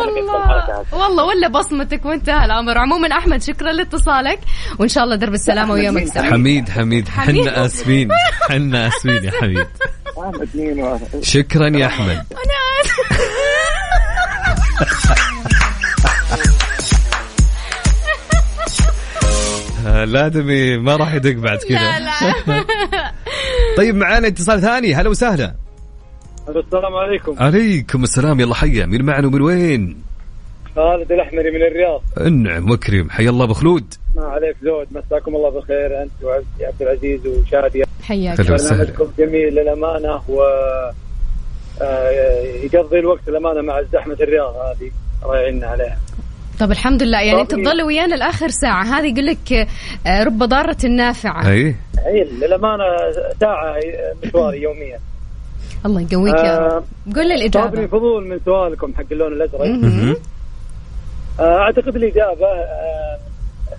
والله. ولا بصمتك وانتهى الامر عموما أحمد شكرا لاتصالك وإن شاء الله درب السلامة ويومك؟ سعيد. حميد حميد. حميد. حنا آسفين. حنا آسفين يا حميد. شكرا يا أحمد. أنا. آه، الادمي ما راح يدق بعد لا كذا لا. طيب معانا اتصال ثاني. هلا وسهلا. السلام عليكم. عليكم السلام يلا حيا مين معنا ومن وين؟ خالد الأحمري من الرياض. انعم وكرم حيا الله بخلود ما عليك زود مساكم الله بالخير أنت وعبد عبد العزيز وشاديه حياك برنامجكم جميل للأمانة و آه، يقضي الوقت الامانه مع زحمة الرياض هذه الله يعيننا عليها. طب الحمد لله يعني انت. تظل ويانا لآخر ساعة هذه يقول لك آه، رب ضارة نافعه اي هي للأمانة ساعة مشواري يوميا. الله يقويك يا رب. آه، قول لي صابني الاجابه فضول من سؤالكم حق اللون الأزرق. آه، أعتقد الإجابة آه،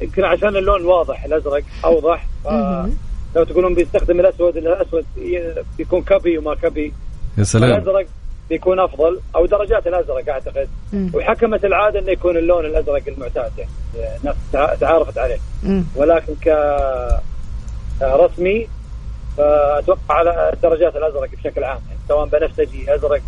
يمكن عشان اللون واضح الأزرق أوضح. مهم. لو تقولون بيستخدم الأسود الأسود بيكون كبي وما كبي. يا سلام. الأزرق بيكون أفضل أو درجات الأزرق أعتقد. مم. وحكمت العادة إنه يكون اللون الأزرق المعتاد يعني الناس تع- تعارفت عليه. مم. ولكن ك رسمي فأتوقع على درجات الأزرق بشكل عام يعني سواء بنفسجي أزرق.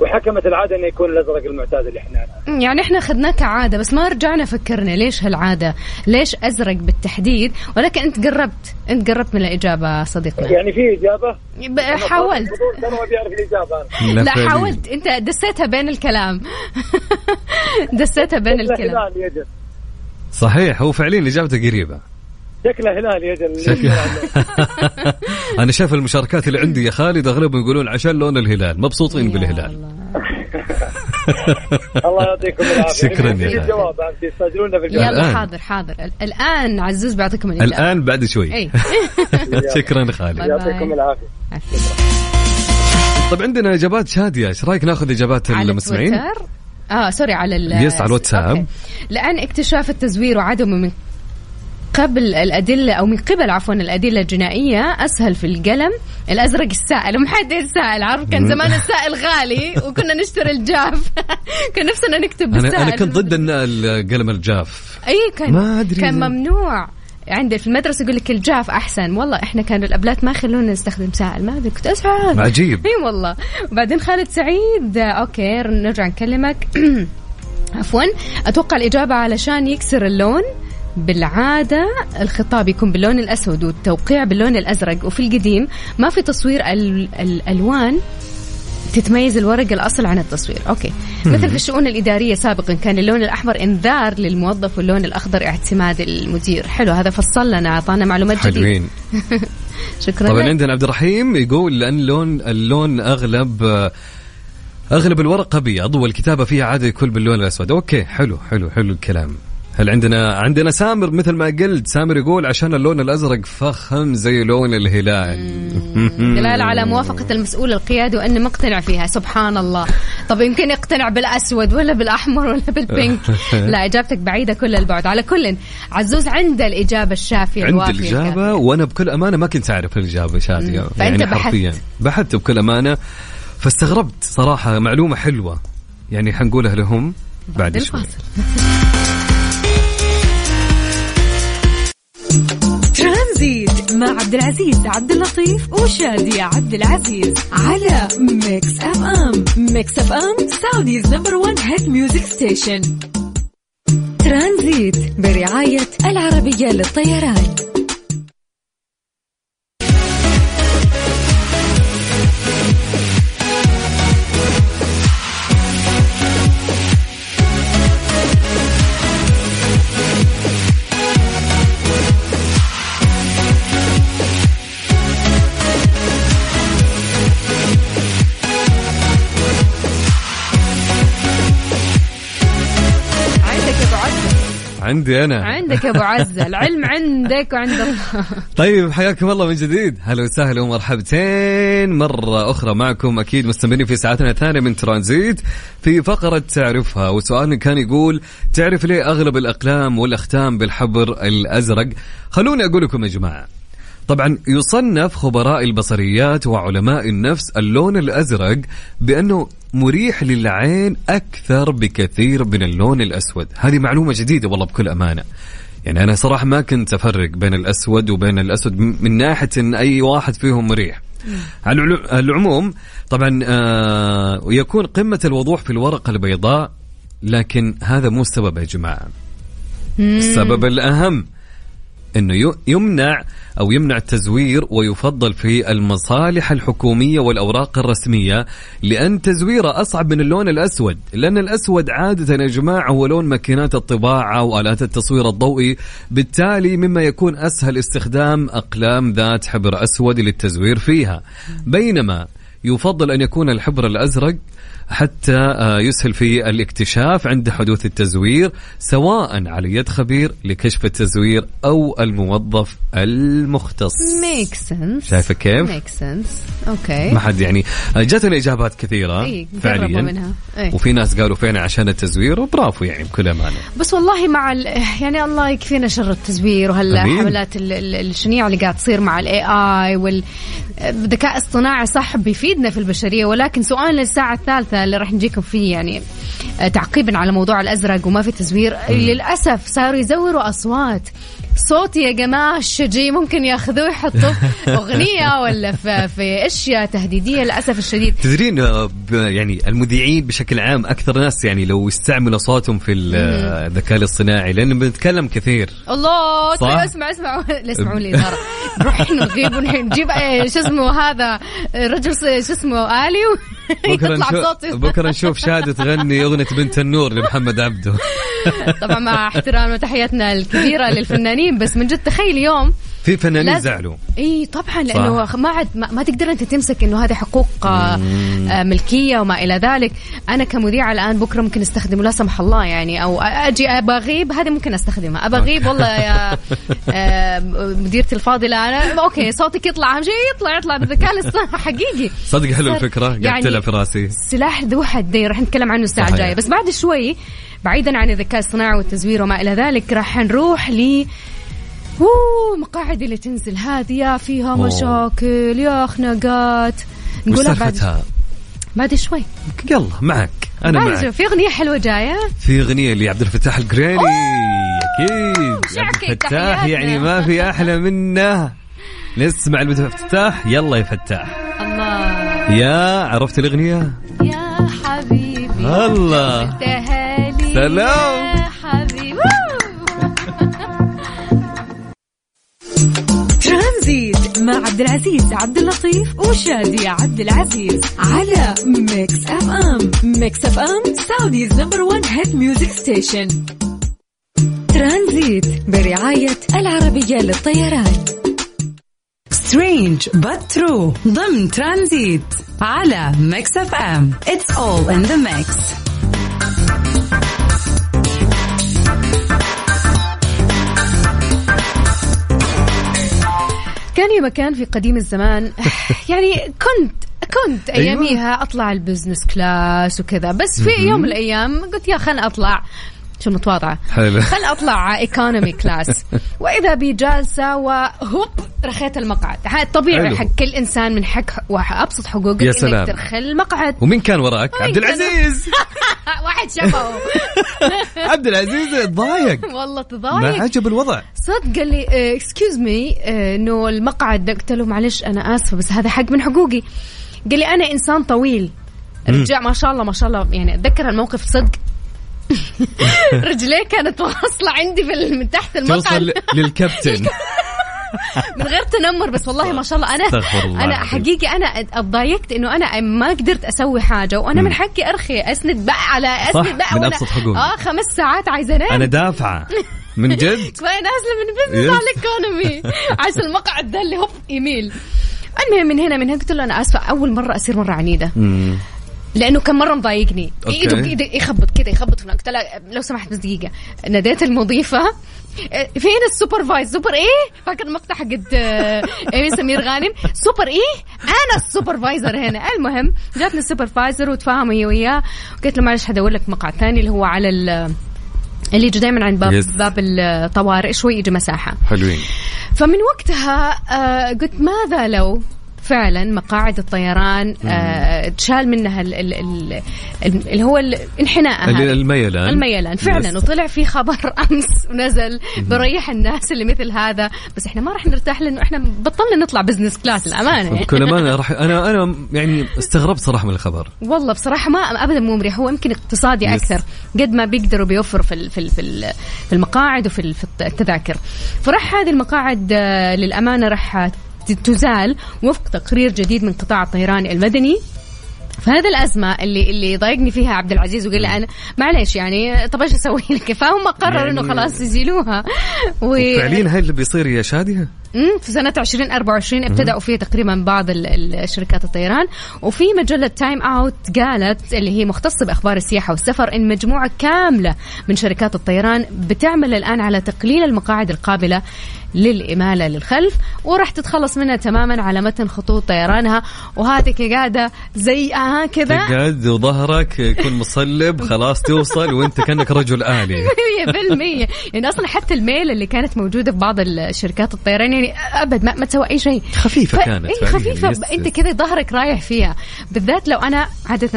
وحكمت العادة إنه يكون الأزرق المعتاد اللي إحنا يعني إحنا اخذناه كعادة بس ما رجعنا فكرنا ليش هالعادة؟ ليش أزرق بالتحديد؟ ولكن أنت قربت أنت قربت من الإجابة صديقنا. يعني في إجابة؟ حاولت. ترى ما بيعرف الإجابة أنا. لا. حاولت. أنت دسيتها بين الكلام. دسيتها بين الكلام. صحيح هو فعليا إجابته قريبة. شكله هلال يجل شكله. أنا شايف المشاركات اللي عندي يا خالد أغلبهم يقولون عشان لون الهلال مبسوطين بالهلال. الله. يعطيكم العافية. شكراً يا. الجواب في الجواب. يلا حاضر حاضر. ال- الآن عزوز بيعطيكم الإجابة. الآن بعد شوي. شكرا خالد. يعطيكم العافية. طيب عندنا إجابات شادية. إيش رأيك ناخذ إجابات على المستمعين؟ آه sorry على ال yes، على الواتساب. لأن اكتشاف التزوير وعدمه من قبل الأدلة أو من قبل عفوا الأدلة الجنائية أسهل في القلم. الأزرق السائل ومحدد السائل عارف كان زمان السائل غالي وكنا نشتري الجاف. كان نفسنا نكتب بالسائل أنا أنا كنت ضد القلم الجاف. إي كان ما أدري كان. ممنوع. عندي في المدرسة يقول لك الجاف أحسن. والله إحنا كانوا الأبلات ما يخلونا نستخدم سائل ما أدري كنت أزعل. عجيب. إي والله. وبعدين خالد سعيد okay نرجع نكلمك. عفوا. أتوقع الإجابة علشان يكسر اللون. بالعادة الخطاب يكون باللون الأسود والتوقيع باللون الأزرق. وفي القديم ما في تصوير ال- الألوان تتميز الورق الأصل عن التصوير. okay. مثل في الشؤون الإدارية سابقا كان اللون الأحمر إنذار للموظف واللون الأخضر اعتماد المدير. حلو هذا فصل لنا أعطانا معلومات جديدة. حلوين. شكرا طبعا. عندنا عبد الرحيم يقول لأن لون اللون أغلب أغلب الورق أبيض والكتابة فيها عادة يكون باللون الأسود. okay حلو حلو حلو الكلام. هل عندنا عندنا سامر مثل ما قلت. سامر يقول عشان اللون الأزرق فخم زي لون الهلال. دلالة على موافقة المسؤول القيادي وأنه مقتنع فيها. سبحان الله. طب يمكن يقتنع بالأسود ولا بالأحمر ولا بالبينك لا إجابتك بعيدة كل البعد. على كل عزوز عنده الإجابة الشافية الإجابة الكافية. وأنا بكل أمانة ما كنت أعرف الإجابة شادية. فأنت يعني بحثت. حرفيا بحثت بكل أمانة. فاستغربت صراحة. معلومة حلوة. يعني حنقولها لهم بعد شوي. عبد العزيز عبد اللطيف وشادية عبد العزيز على ميكس اف ام ميكس اف ام Saudi's number 1 hit music station ترانزيت برعاية العربية للطيران. عندي أنا. عندك يا أبو عزة. العلم عندك وعند الله. طيب حياكم الله من جديد. هلا وسهلا ومرحبتين. مرة أخرى معكم أكيد مستمرين في ساعتنا الثانية من ترانزيت في فقرة تعرفها. وسؤالنا كان يقول تعرف ليه أغلب الأقلام والأختام بالحبر الأزرق؟ خلوني أقول لكم يا جماعة. طبعا يصنف خبراء البصريات وعلماء النفس اللون الأزرق بأنه مريح للعين أكثر بكثير من اللون الأسود. هذه معلومة جديدة والله بكل أمانة. يعني أنا صراحة ما كنت أفرق بين الأسود وبين الأسود م- من ناحية أن أي واحد فيهم مريح. على العموم طبعا آه يكون قمة الوضوح في الورقة البيضاء لكن هذا مو السبب يا جماعة. السبب الأهم. إنه يمنع أو يمنع التزوير ويفضل في المصالح الحكومية والأوراق الرسمية لأن تزويره أصعب من اللون الأسود، لأن الأسود عادة يا جماعة هو لون ماكينات الطباعة وآلات التصوير الضوئي، بالتالي مما يكون أسهل استخدام أقلام ذات حبر أسود للتزوير فيها، بينما يفضل أن يكون الحبر الأزرق حتى آه، يسهل في الاكتشاف عند حدوث التزوير سواء على يد خبير لكشف التزوير أو الموظف المختص make sense شايفة كيف؟ make sense okay ما حد يعني آه، جاتنا إجابات كثيرة إيه، فعليا منها. إيه. وفي ناس قالوا فعلا عشان التزوير وبرافو يعني بكل أمانة بس والله مع ال... يعني الله يكفينا شر التزوير. وهالحملات ال- ال- الشنيعه اللي قاعد تصير مع الاي اي والذكاء الاصطناعي صح بيفيدنا في البشرية ولكن سؤال للساعه الثالثة اللي راح نجيكم فيه يعني آه، تعقيبا على موضوع الأزرق وما في تزوير. للأسف صاروا يزوروا أصوات. صوتي يا جماعة الشجي ممكن ياخذوه يحطوه في أغنية ولا في, في أشياء تهديدية للأسف الشديد. تدرين آه، يعني المذيعين بشكل عام أكثر ناس يعني لو يستعملوا صوتهم في ال- الذكاء الاصطناعي لأن بنتكلم كثير. الله صح؟ طيب اسمع اسمع لا اسمعوا لي. نروح نغيب ونجيب آه، شو اسمه هذا؟ رجل شو اسمه آلي؟ بكرة نشوف بكرة نشوف شادة تغني أغنية بنت النور لمحمد عبده. طبعا مع احترامنا وتحياتنا الكبيرة للفنانين بس من جد تخيل يوم في فنانين لازم- زعلوا. إي طبعا لأنه صح. ما عاد ما, ما تقدر أنت تمسك إنه هذه حقوق آه، آه، ملكية وما إلى ذلك. أنا كمذيعة الآن بكرة ممكن أستخدمه لا سمح الله يعني أو أجي ابى أغيب هذه ممكن أستخدمها. ابى أغيب والله يا آه، مديرتي الفاضلة أنا أوكي صوتك يطلع أهم شيء يطلع يطلع بالذكاء الاصطناعي حقيقي. صدق حلو الفكرة قاعد يعني تلعب في راسي. سلاح ذو حدين راح نتكلم عنه الساعة صحيح. الجاية. بس بعد شوي بعيدا عن الذكاء الاصطناعي والتزوير وما إلى ذلك راح نروح ل أوه مقاعد اللي تنزل هذه فيها. مشاكل يا خناقات. نقولها بعد؟ بعد شوي. يلا معك. أنا معك. في أغنية حلوة جاية. في أغنية لعبد الفتاح القريني أكيد. عبد الفتاح. يعني ما في أحلى منه. نسمع عبد الفتاح يلا يا فتاح. الله. يا عرفت الأغنية؟ يا حبيبي. الله. سلام. ترانزيت مع عبد العزيز عبد اللطيف وشادية عبد العزيز على ميكس أف أم. ميكس أف أم Saudi's number 1 hit music station. ترانزيت برعاية العربية للطيران. strange true. ضمن ترانزيت على ميكس أف أم. It's all in the mix. ثاني مكان في قديم الزمان. يعني كنت كنت أيوة. أياميها أطلع ال business class وكذا. بس في يوم من الأيام قلت يا خل أطلع. شو متواضعة حلو. خل أطلع economy class وإذا بي جالسة وهوب رخيت المقعد. طبيعي حلو. حق كل إنسان من حق وابسط حقوقك يا سلام. ترخي المقعد. ومين كان وراك؟ عبد العزيز. واحد شافه. عبد العزيز تضايق. والله ما تضايق عجب الوضع. صدق قال لي excuse me إنه المقعد. قلت له معلش أنا آسفة بس هذا حق من حقوقي. قال لي أنا إنسان طويل. رجع ما شاء الله ما شاء الله. يعني أتذكر الموقف صدق. رجليه كانت واصلة عندي في من تحت توصل المقعد للكابتن. من غير تنمر بس والله ما شاء الله. أنا الله أنا. حقيقي أنا أتضايقت إنه أنا ما قدرت أسوي حاجة وأنا من حقي أرخي أسند بقى على أسند بقى من أبسط حقوقي. آه خمس ساعات عايزه انام أنا دافعه من جد؟ كفايه نازلة من business. على ال economy عشان المقعد ده اللي هوب يميل المهم من هنا من هنا قلت له أنا آسفة أول مرة أصير مرة عنيدة. لأنه كان مرة مضايقني. ايده بايده يخبط كده يخبط في قلت لها لو سمحت بس دقيقة. ناديت المضيفة. فين ال supervisor؟ super إيه؟ فاكر المقطع حق آه، إيمي سمير غانم. سوبر إيه؟ أنا ال supervisor هنا. المهم جاتني ال supervisor وتفاهموا هي وياه. قلت له معلش حأدور لك مقعد ثاني اللي هو على ال- اللي يجي دائما عند باب Yes. باب الطوارئ. شوي يجي مساحة. حلوين. فمن وقتها آه قلت ماذا لو فعلا مقاعد الطيران آه تشال منها ال- ال- ال- ال- اللي هو الانحناء. الميلان. الميلان. فعلا. وطلع في خبر أمس ونزل بريح الناس اللي مثل هذا. بس إحنا ما راح نرتاح لأنه إحنا بطلنا نطلع business class الامانه. بكل امانه راح أنا أنا يعني استغربت صراحة من الخبر. والله بصراحة ما ابدا مو مريح. هو يمكن اقتصادي. أكثر. قد ما بيقدروا بيوفروا في ال- في ال- في ال- في المقاعد وفي ال- في التذاكر. فراح هذه المقاعد آه، للأمانة راح تزال وفق تقرير جديد من قطاع الطيران المدني. فهذا الأزمة اللي اللي ضايقني فيها عبد العزيز وقال لي أنا معلش يعني طب إيش أسوي لك؟ فهم قرروا إنه يعني- خلاص يزيلوها. و... فعليا هاي اللي بيصير يا شادية؟ في سنة 2024 ابتدأوا فيه تقريبا بعض ال- ال- شركات الطيران. وفي مجلة تايم اوت قالت اللي هي مختصة بأخبار السياحة والسفر إن مجموعة كاملة من شركات الطيران بتعمل الآن على تقليل المقاعد القابلة للإمالة للخلف وراح تتخلص منها تماما على متن خطوط طيرانها. وهاتك قاعدة زي آه كذا تقعد وظهرك يكون مصلب خلاص توصل وانت كأنك رجل آلي. 100% يعني أصلا حتى الميل اللي كانت موجودة في بعض الشركات الطيران يعني أبد ما, ما تسوى أي شيء. خفيفة ف- كانت اي. خفيفة. yes، أنت. كذا ظهرك رايح فيها. بالذات لو أنا عادة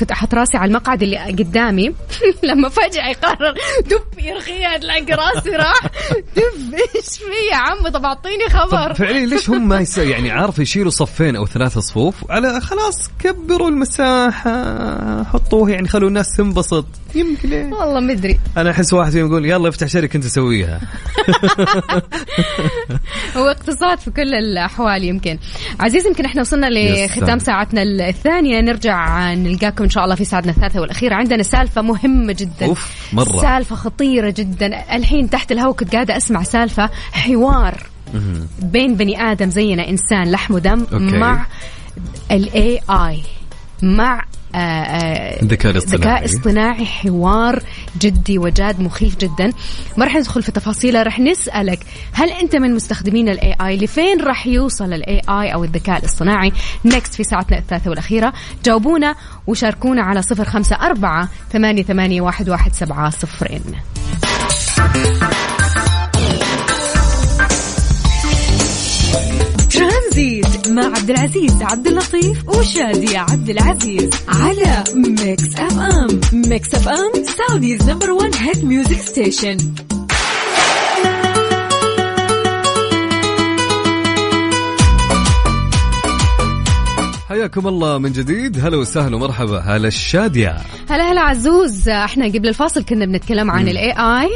كنت أحط راسي على المقعد اللي قدامي لما فجأة يقرر دب يرخيها تلاقي راسي راح. دب إيش في يا عم طب أعطيني خبر. فعليا ليش هم ما يس... يعني عارف يشيلوا صفين أو ثلاثة صفوف؟ على خلاص كبروا المساحة حطوه يعني خلوا الناس تنبسط. يمكن ليه؟ والله مدري أنا أحس واحد فيهم يقول يلا افتح شركة أنت سويها هو اقتصاد في كل الأحوال يمكن عزيز يمكن إحنا وصلنا لختام. ساعتنا الثانية نرجع نلقاكم إن شاء الله في ساعتنا الثالثة والاخيره عندنا سالفة مهمة جدا أوف، مرة. سالفة خطيرة جدا الحين تحت الهواء كنت قاعدة أسمع سالفة حوار بين بني آدم زينا إنسان لحم ودم أوكي. مع ال AI مع الذكاء الاصطناعي. ذكاء اصطناعي. حوار جدي وجاد مخيف جدا. ما راح ندخل في تفاصيله راح نسألك هل أنت من مستخدمين ال AI لفين راح يوصل ال AI أو الذكاء الاصطناعي؟ next في ساعتنا الثالثة والأخيرة. جاوبونا وشاركونا على صفر خمسة أربعة ثمانية ثمانية واحد واحد سبعة صفرين. ترانزيت مع عبد العزيز عبد اللطيف وشادية عبد العزيز على ميكس اف ام ميكس اف ام Saudi's number 1 hit music station حياكم الله من جديد. هلا وسهلا ومرحبا. هلا الشادية. هلا هلا عزوز. إحنا قبل الفاصل كنا بنتكلم عن ال AI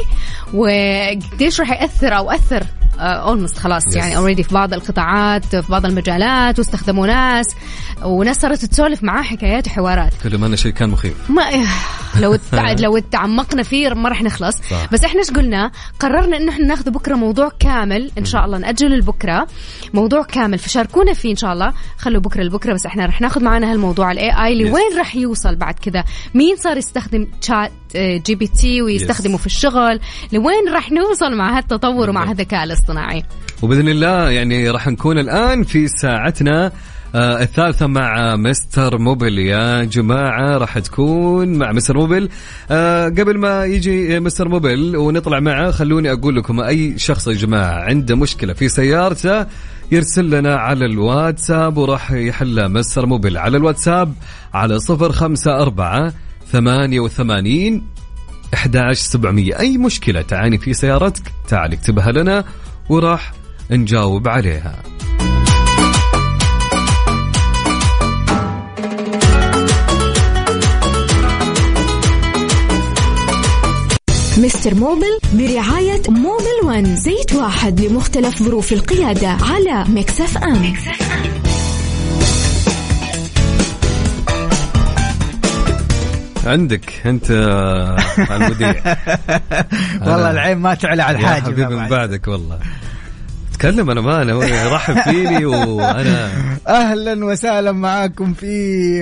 وقديش راح يأثر أو أثر almost خلاص Yes. يعني already في بعض القطاعات في بعض المجالات واستخدموا ناس وناس صارت تسولف معاه حكايات وحوارات. كل ما شيء كان مخيف. ما لو لو تعمقنا فيه ما راح نخلص. صح. بس إحنا إيش قلنا؟ قررنا إنه إحنا ناخذ بكرة موضوع كامل إن شاء الله ناجله لبكره موضوع كامل فشاركونا فيه إن شاء الله. خلوا بكرة لبكره بس إحنا راح ناخذ معنا هالموضوع ال AI. لوين راح يوصل بعد كذا؟ مين صار يستخدم تشات جي بي تي ويستخدمه في الشغل؟ لوين راح نوصل مع هالتطور ومع هالذكاء الاصطناعي؟ وبإذن الله يعني راح نكون الآن في ساعتنا آه الثالثة مع مستر موبل يا جماعة راح تكون مع مستر موبل آه قبل ما يجي مستر موبل ونطلع معه خلوني أقول لكم أي شخص يا جماعة عنده مشكلة في سيارته يرسل لنا على الواتساب وراح يحلها مستر موبل على الواتساب على صفر خمسة أربعة ثمانية وثمانين 11700 أي مشكلة تعاني في سيارتك تعال اكتبها لنا وراح نجاوب عليها. مستر موبل برعاية موبل 1 زيت واحد لمختلف ظروف القيادة على ميكس اف ام. عندك انت المذيع. والله العين ما تعلى على يا الحاجب حبيبي من بعدك والله. تكلم أنا ما أنا رحب فيني وأنا أهلا وسهلا معاكم في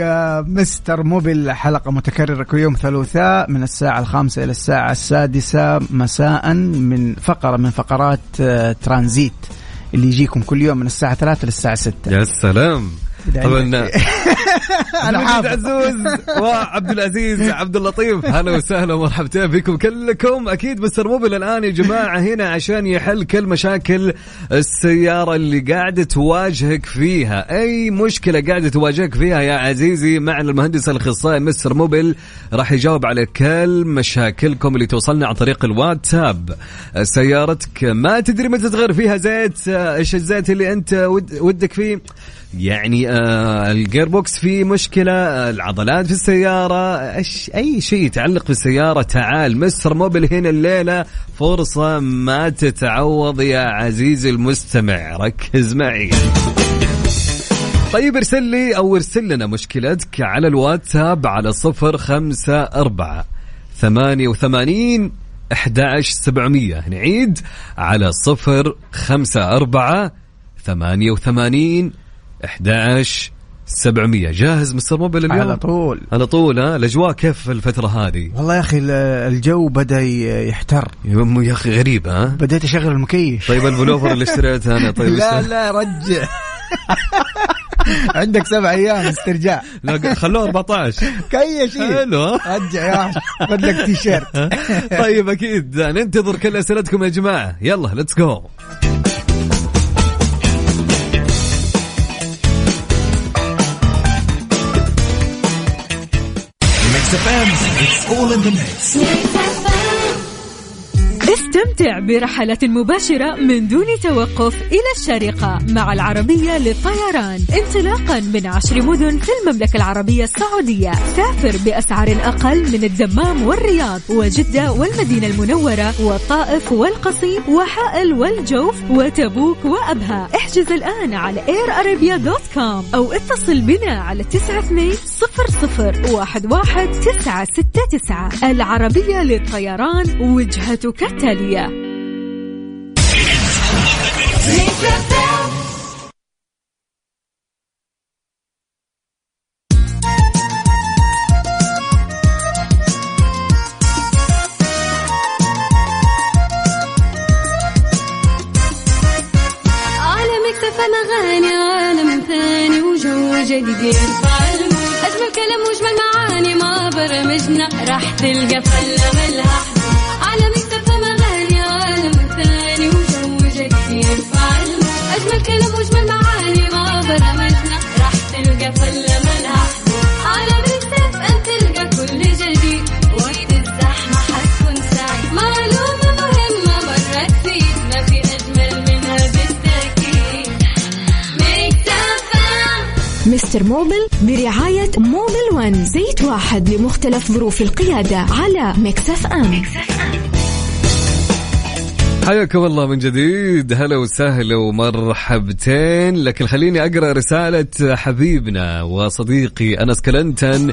آه، مستر موبل حلقة متكررة كل يوم ثلاثاء من الساعة الخامسة إلى الساعة السادسة مساء من فقرة من فقرات آه، ترانزيت اللي يجيكم كل يوم من الساعة 3 للساعه 6 يا سلام. طبعا أنا حافظ. عزوز وعبد العزيز عبد اللطيف. هلا وسهلا ومرحبتين بكم كلكم. أكيد مستر موبل الآن يا جماعة هنا عشان يحل كل مشاكل السيارة اللي قاعدة تواجهك فيها. أي مشكلة قاعدة تواجهك فيها يا عزيزي؟ معنا المهندس الأخصائي مستر موبل راح يجاوب على كل مشاكلكم اللي توصلنا عن طريق الواتساب. سيارتك ما تدري متى تغير فيها زيت. إيش الزيت اللي أنت ود ودك فيه؟ يعني آه ال gearbox فيه مشكلة آه العضلات في السيارة أي شيء يتعلق بالسيارة تعال مستر موبل هنا الليلة فرصة ما تتعوض يا عزيزي المستمع ركز معي. طيب ارسل لي أو ارسل لنا مشكلتك على الواتساب على صفر خمسة أربعة ثمانية وثمانين 11700 نعيد على صفر خمسة أربعة ثمانية وثمانين 11 700 جاهز مستر موبل اليوم؟ على طول. على طول ها؟ الأجواء كيف الفترة هذه؟ والله يا أخي ال- الجو بدأ يحتر. يا أمو يا أخي غريب ها؟ بديت أشغل المكيف طيب البلوفر اللي اشتريته أنا طيب لا لا رجع. عندك سبع أيام استرجاع. لا خلوه 14 كي شيء حلو؟ رجع يا وحش خذ لك تيشيرت. طيب أكيد. ننتظر كل أسئلتكم يا جماعة. يلا let's go It's all in the mix. استمتع برحلة مباشرة من دون توقف إلى الشارقة مع العربية للطيران. انطلاقا من عشر مدن في المملكة العربية السعودية. سافر بأسعار أقل من الدمام والرياض وجدة والمدينة المنورة والطائف والقصيم وحائل والجوف وتبوك وأبها. احجز الآن على airarabia.com أو اتصل بنا على تسعة اثنين صفر صفر واحد واحد تسعة ستة تسعة. العربية للطيران وجهتك التالية أغاني عالم ثاني وجو جديد. أجمل كلام وأجمل معاني ما برمجنا راح تلقى فلة ملها عالمك أجمل كلام وأجمل معاني ما برمجنا. راح تلقى فلة ملها عالمك تفهم تلقى كل جديد. وقت الزحمة حتكون سعيد. معلومة مهمة مرة تفيد. ما في أجمل منها بالتأكيد. Mix FM مستر موبل برعاية موبل ون زيت واحد لمختلف ظروف القيادة على Mix FM. حياكم الله من جديد. هلا وسهلا ومرحبتين. لكن خليني أقرأ رسالة حبيبنا وصديقي أنس كلنتن.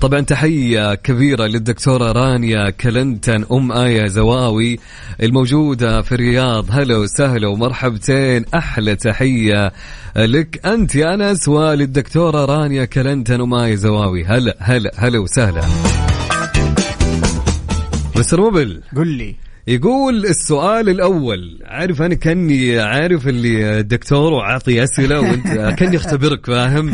طبعا تحية كبيرة للدكتورة رانيا كلنتن أم آية زواوي الموجودة في الرياض. هلا وسهلا ومرحبتين. أحلى تحية لك أنت يا أنس وللدكتورة رانيا كلنتن أم آية زواوي. هلا هلا هلا وسهلا. مستر موبل. قل لي. يقول السؤال الأول عارف أنا كأني عارف اللي دكتور وعاطي أسئلة وأنت كأني أختبرك فاهم؟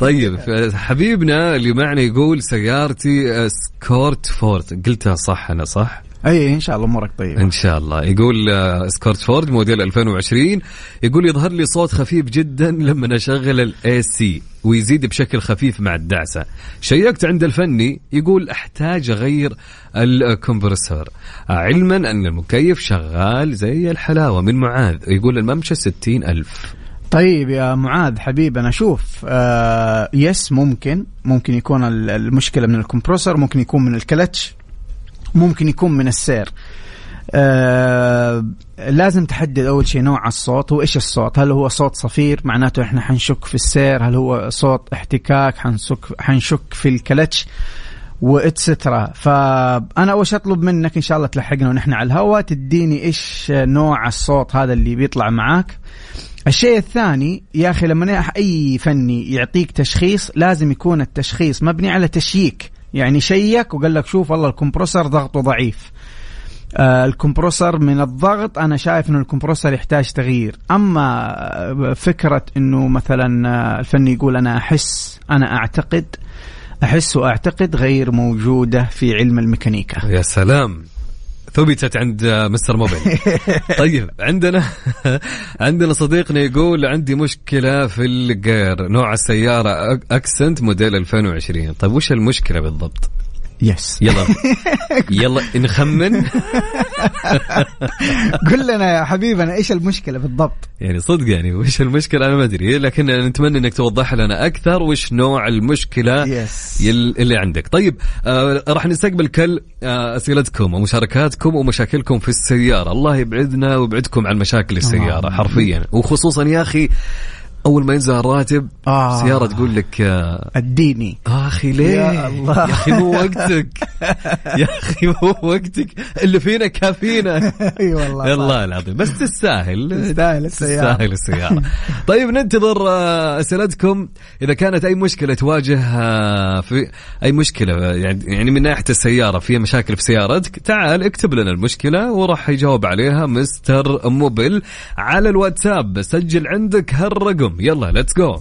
طيب حبيبنا اللي معنا يقول سيارتي اسكورت فورد قلتها صح أنا صح؟ أي إن شاء الله أمورك طيبة. إن شاء الله. يقول آه، سكورت فورد موديل 2020 يقول يظهر لي صوت خفيف جدا لما أشغل ال AC ويزيد بشكل خفيف مع الدعسة. شيكت عند الفني يقول أحتاج أغير ال compressor. علما أن المكيف شغال زي الحلاوة من معاذ. يقول الممشى 60 ألف. طيب يا معاذ حبيبي أنا شوف آه yes ممكن. ممكن يكون ال- المشكلة من ال compressor ممكن يكون من الكلتش. ممكن يكون من السير. آه لازم تحدد أول شيء نوع الصوت هو إيش الصوت؟ هل هو صوت صفير؟ معناته إحنا حنشك في السير. هل هو صوت احتكاك؟ حنشك حنشك في الكلتش واتسترا فأنا أول شيء أطلب منك إن شاء الله تلحقنا ونحن على الهواء تديني إيش نوع الصوت هذا اللي بيطلع معاك. الشيء الثاني يا أخي لما أي فني يعطيك تشخيص لازم يكون التشخيص مبني على تشييك. يعني شيك وقال لك شوف والله الكمبروسر ضغطه ضعيف. آه الكمبروسر من الضغط أنا شايف إنه الكمبروسر يحتاج تغيير. أما آه، فكرة إنه مثلا آه، الفني يقول أنا أحس أنا أعتقد أحس وأعتقد غير موجودة في علم الميكانيكا. يا سلام. ثبتت عند مستر موبيل. طيب عندنا عندنا صديقنا يقول عندي مشكلة في الجير نوع السيارة أكسنت موديل 2020 طيب وش المشكلة بالضبط؟ يس يلا. يلا نخمن. قل لنا يا حبيبنا إيش المشكلة بالضبط؟ يعني صدق يعني وش المشكلة؟ أنا ما أدري. لكن نتمنى أنك توضح لنا أكثر وش نوع المشكلة يس. اللي عندك. طيب آه راح نستقبل كل آه أسئلتكم ومشاركاتكم ومشاكلكم في السيارة. الله يبعدنا ويبعدكم عن مشاكل السيارة حرفيا. وخصوصا يا أخي أول ما ينزل الراتب آه. سيارة تقول لك آه أديني. آه أخي ليه؟ يا الله. يا أخي مو وقتك. يا أخي مو وقتك. اللي فينا كافينا. أي والله والله العظيم. بس تستاهل. تستاهل السيارة. تستاهل السيارة. طيب ننتظر آه، أسئلتكم. إذا كانت أي مشكلة تواجه آه، في أي مشكلة يعني يعني من ناحية السيارة في مشاكل في سيارتك تعال اكتب لنا المشكلة وراح يجاوب عليها مستر موبل على الواتساب. سجل عندك هالرقم. يلا let's go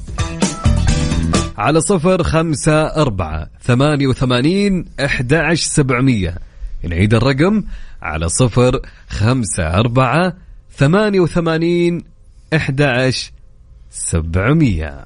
على صفر خمسة أربعة ثمانية وثمانين أحد سبعمية. نعيد الرقم على صفر خمسة أربعة ثمانية وثمانين أحد سبعمية.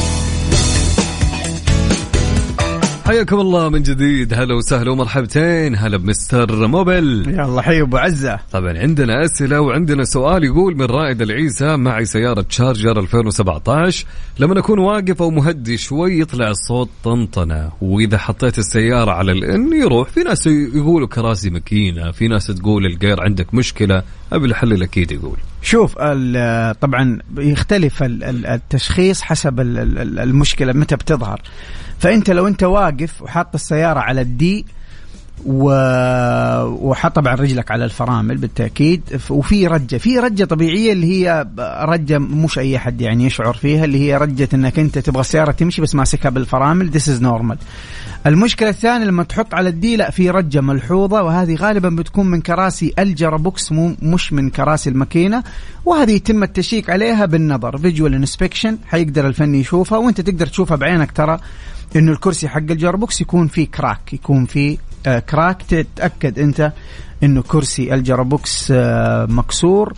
حياكم الله من جديد. هلا وسهلا ومرحبتين. هلا بمستر موبل. يلا حي أبو عزة. طبعا عندنا أسئلة وعندنا سؤال يقول من رائد العيسى معي سيارة تشارجر 2017 لما اكون واقف أو مهدي شوي يطلع الصوت طنطنة وإذا حطيت السيارة على الإن يروح. في ناس يقولوا كراسي مكينة في ناس تقول الجير عندك مشكلة. أبي الحل أكيد يقول. شوف طبعا يختلف ال- ال- التشخيص حسب ال- ال- المشكلة متى بتظهر. فأنت لو أنت واقف وحاط السيارة على ال D و... وحط طبعا رجلك على الفرامل بالتأكيد وفي رجة في رجة طبيعية اللي هي رجة مش أي حد يعني يشعر فيها اللي هي رجة إنك أنت تبغى السيارة تمشي بس ماسكها بالفرامل this is normal المشكلة الثانية لما تحط على ال D لا في رجة ملحوظة وهذه غالبا بتكون من كراسي ال gearbox مو مش من كراسي الماكينة وهذه يتم ال check عليها بالنظر visual inspection حيقدر الفني يشوفها وأنت تقدر تشوفها بعينك ترى. إنه الكرسي حق ال gearbox يكون فيه crack يكون فيه آه crack. تتأكد أنت إنه كرسي ال gearbox آه مكسور.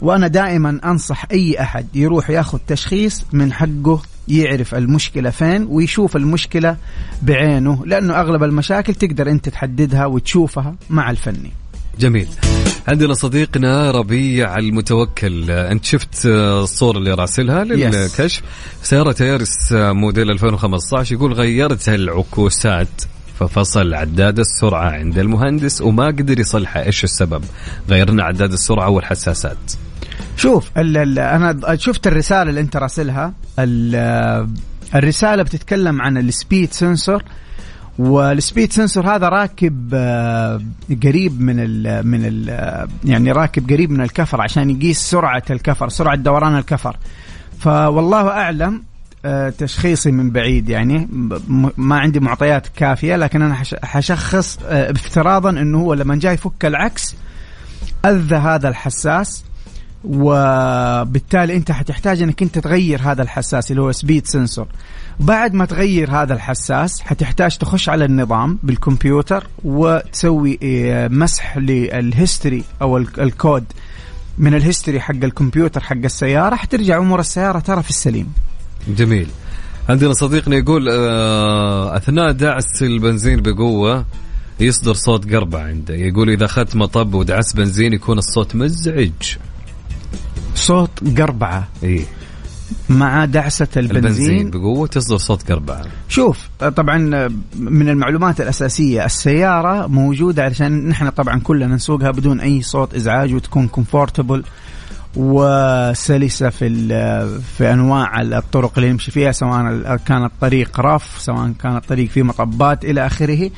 وأنا دائما أنصح أي أحد يروح ياخذ تشخيص من حقه يعرف المشكلة فين ويشوف المشكلة بعينه لأنه أغلب المشاكل تقدر أنت تحددها وتشوفها مع الفني. جميل. عندنا صديقنا ربيع المتوكل. أنت شفت الصورة اللي راسلها للكشف؟ سيارة يارس موديل 2015 يقول غيرت العكوس ففصل عداد السرعة عند المهندس وما قدر يصلحها إيش السبب؟ غيرنا عداد السرعة والحساسات. شوف ال ال أنا شفت الرسالة اللي أنت راسلها. ال- الرسالة بتتكلم عن ال speed sensor وال speed sensor هذا راكب آه، قريب من ال من ال يعني راكب قريب من الكفر عشان يقيس سرعة الكفر سرعة دوران الكفر. فوالله أعلم آه، تشخيصي من بعيد يعني ما عندي معطيات كافية لكن أنا حش- حشخص آه، افتراضا إنه هو لما جاي يفك العكس أذى هذا الحساس وبالتالي انت حتحتاج انك انت تغير هذا الحساس اللي هو speed sensor بعد ما تغير هذا الحساس حتحتاج تخش على النظام بالكمبيوتر وتسوي آه، مسح لل history أو ال- الكود من ال history حق الكمبيوتر حق السيارة حترجع أمور السيارة ترى في السليم. جميل. عندنا صديقنا يقول آه، أثناء دعس البنزين بقوة يصدر صوت قربعة عنده. يقول إذا أخذت مطب ودعست بنزين يكون الصوت مزعج. صوت قربعة. إي. مع دعسة البنزين. البنزين بقوة تصدر صوت قربعة. شوف طبعا من المعلومات الأساسية السيارة موجودة علشان نحن طبعا كلنا نسوقها بدون أي صوت إزعاج وتكون comfortable وسلسة في في أنواع الطرق اللي نمشي فيها سواء كان الطريق رف سواء كان الطريق فيه مطبات إلى آخره.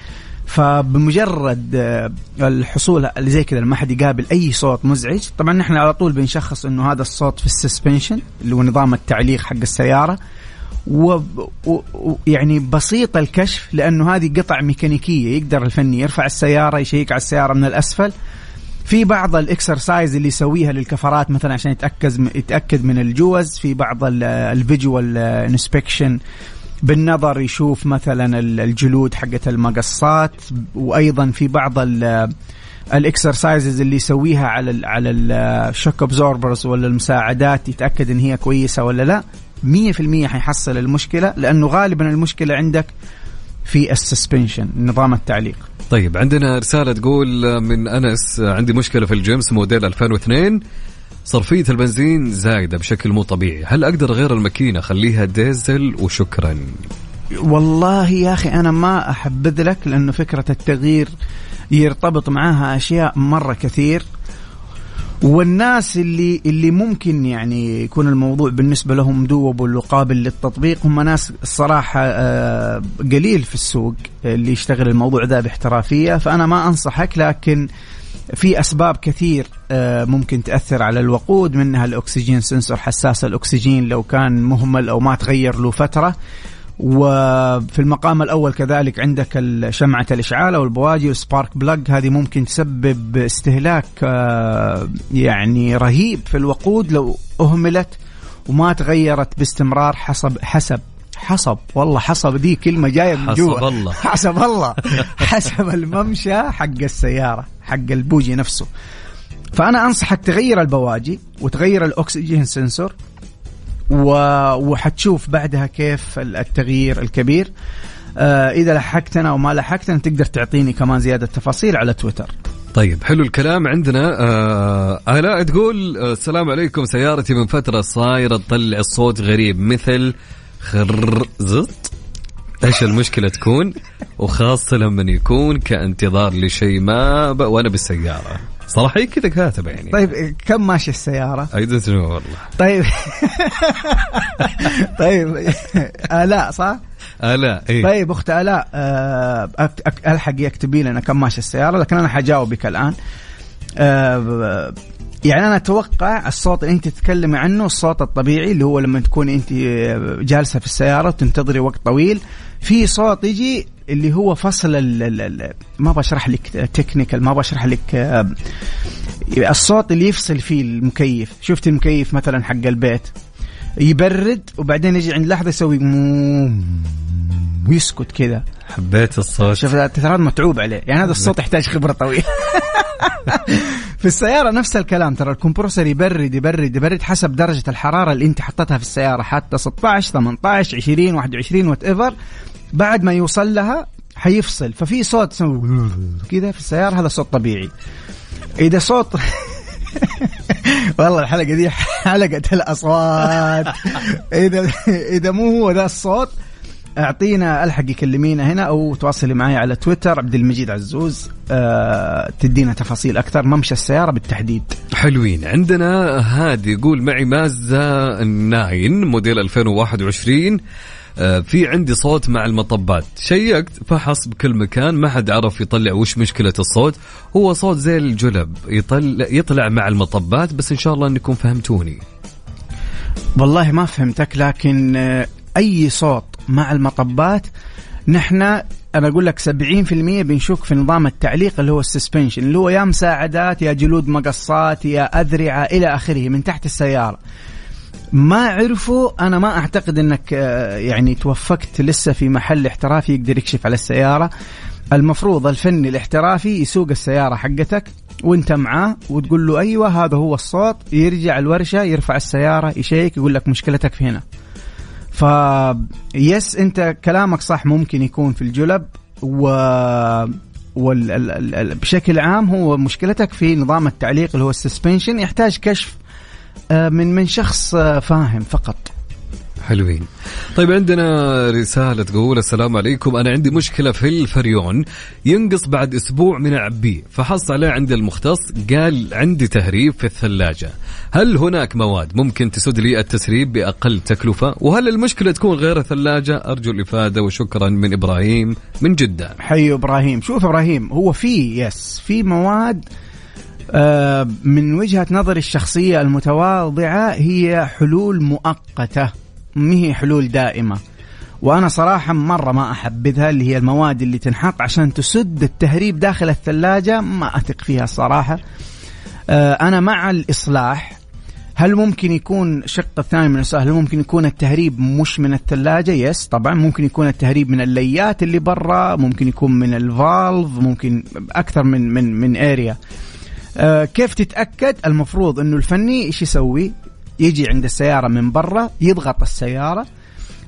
فبمجرد آه، الحصول اللي زي كذا ما حد يقابل أي صوت مزعج طبعا نحن على طول بنشخص إنه هذا الصوت في السسبنشن اللي هو نظام التعليق حق السيارة. ويعني بسيط الكشف لأنه هذه قطع ميكانيكية يقدر الفني يرفع السيارة يشيك على السيارة من الأسفل. في بعض ال exercise اللي يسويها للكفرات مثلا عشان يتاكد يتأكد من الجوز. في بعض ال- ال visual inspection بالنظر يشوف مثلا ال- الجلود حقت المقصات وأيضا في بعض ال- ال exercises اللي يسويها على ال على ال shock absorbers ولا المساعدات يتأكد إن هي كويسة ولا لا. 100% حيحصل المشكلة لأنه غالبا المشكلة عندك في ال suspension نظام التعليق. طيب عندنا رسالة تقول من أنس عندي مشكلة في الجيمس موديل 2002 صرفية البنزين زايدة بشكل مو طبيعي. هل أقدر أغير الماكينة؟ أخليها ديزل وشكرا. والله يا أخي أنا ما أحبذ لك لأنه فكرة التغيير يرتبط معاها أشياء مرة كثير. والناس اللي اللي ممكن يعني يكون الموضوع بالنسبة لهم دوبل وقابل للتطبيق هم ناس الصراحة آه، قليل في السوق اللي يشتغل الموضوع ذا باحترافية. فأنا ما أنصحك لكن في أسباب كثير آه، ممكن تأثر على الوقود منها الأكسجين سنسور حساس الأكسجين لو كان مهمل أو ما تغير له فترة. وفي المقام الأول كذلك عندك شمعة الإشعال أو البواجي والسبارك بلاج هذه ممكن تسبب استهلاك آه، يعني رهيب في الوقود لو أهملت وما تغيرت باستمرار حسب حسب حسب والله حسب دي كلمة جاية من حسب جوا. الله. حسب الله. حسب الممشى حق السيارة حق البوجي نفسه. فأنا أنصحك تغير البواجي وتغير الأكسجين سنسور و... وحتشوف بعدها كيف التغيير الكبير. آه إذا لحقتنا أو ما لحقتنا تقدر تعطيني كمان زيادة تفاصيل على تويتر. طيب حلو الكلام عندنا. آه آلاء تقول آه السلام عليكم سيارتي من فترة صايرة تطلع الصوت غريب مثل خرزط إيش المشكلة تكون؟ وخاصة لما يكون كانتظار لشيء ما. وأنا بالسيارة. صراحة هي كذا كاتبة يعني. طيب كم ماشي السيارة؟ know والله. طيب. طيب آلاء صح؟ آلاء إيه. طيب أخت آلاء آه، أك- أك- ألحق اكتبي لنا كم ماشي السيارة لكن أنا حجاوبك الآن. آه، يعني أنا أتوقع الصوت اللي أنت تتكلمي عنه الصوت الطبيعي اللي هو لما تكون أنت جالسة في السيارة وتنتظري وقت طويل في صوت يجي اللي هو فصل ال ال ال ما بشرح لك technical ما بشرح لك آه، الصوت اللي يفصل فيه المكيف. شفت المكيف مثلا حق البيت؟ يبرد وبعدين يجي عند لحظة يسوي ويسكت كذا. حبيت الصوت. شوف ترى متعوب عليه. يعني هذا الصوت يحتاج خبرة طويلة. في السيارة نفس الكلام ترى ال compressor يبرد يبرد يبرد حسب درجة الحرارة اللي انت حطيتها في السيارة حتى 16 18 20 21 whatever بعد ما يوصل لها حيفصل ففي صوت كذا في السيارة هذا صوت طبيعي. إذا صوت والله الحلقة دي حلقة الأصوات. اذا إذا مو هو ذا الصوت أعطينا ألحق يكلمينا هنا أو تواصلي معي على تويتر عبد المجيد عزوز. أه تدينا تفاصيل أكثر. ممشى السيارة بالتحديد. حلوين. عندنا هادي يقول معي مازدا 9 موديل 2021 آه، في عندي صوت مع المطبات. شيكت فحص بكل مكان. ما حد عرف يطلع وش مشكلة الصوت. هو صوت زي الجلب يطلع, يطلع مع المطبات بس إن شاء الله أنكم فهمتوني. والله ما فهمتك لكن أي صوت مع المطبات نحن أنا أقول لك 70% بنشك في نظام التعليق اللي هو ال suspension اللي هو يا مساعدات يا جلود مقصات يا أذرعة إلى آخره من تحت السيارة. ما عرفوا أنا ما أعتقد إنك آه، يعني توفقت لسه في محل احترافي يقدر يكشف على السيارة. المفروض الفني الاحترافي يسوق السيارة حقتك وأنت معاه وتقول له أيوه هذا هو الصوت يرجع الورشة يرفع السيارة يشيك يقول لك مشكلتك في هنا. ف yes انت كلامك صح ممكن يكون في الجلب و وال... ال... ال... ال... بشكل عام هو مشكلتك في نظام التعليق اللي هو ال suspension يحتاج كشف آه، من من شخص آه، فاهم فقط. حلوين. طيب عندنا رسالة تقول السلام عليكم. أنا عندي مشكلة في الفريون. ينقص بعد أسبوع من أعبيه فحص عليه عند المختص. قال عندي تهريب في الثلاجة. هل هناك مواد ممكن تسد لي التسريب بأقل تكلفة؟ وهل المشكلة تكون غير الثلاجة؟ أرجو الإفادة وشكرا من إبراهيم من جدة. حي إبراهيم. شوف إبراهيم هو في يس في مواد آه، من وجهة نظري الشخصية المتواضعة هي حلول مؤقتة. هي حلول دائمة. وأنا صراحة مرة ما أحبذها اللي هي المواد اللي تنحط عشان تسد التهريب داخل الثلاجة ما أثق فيها الصراحة آه، أنا مع الإصلاح. هل ممكن يكون شق الثاني من السؤال هل ممكن يكون التهريب مش من الثلاجة؟ يس طبعا. ممكن يكون التهريب من الليات اللي برا ممكن يكون من الفالف ممكن أكثر من من من اريا آه، كيف تتأكد؟ المفروض إنه الفني إيش يسوي؟ يجي عند السيارة من برا يضغط السيارة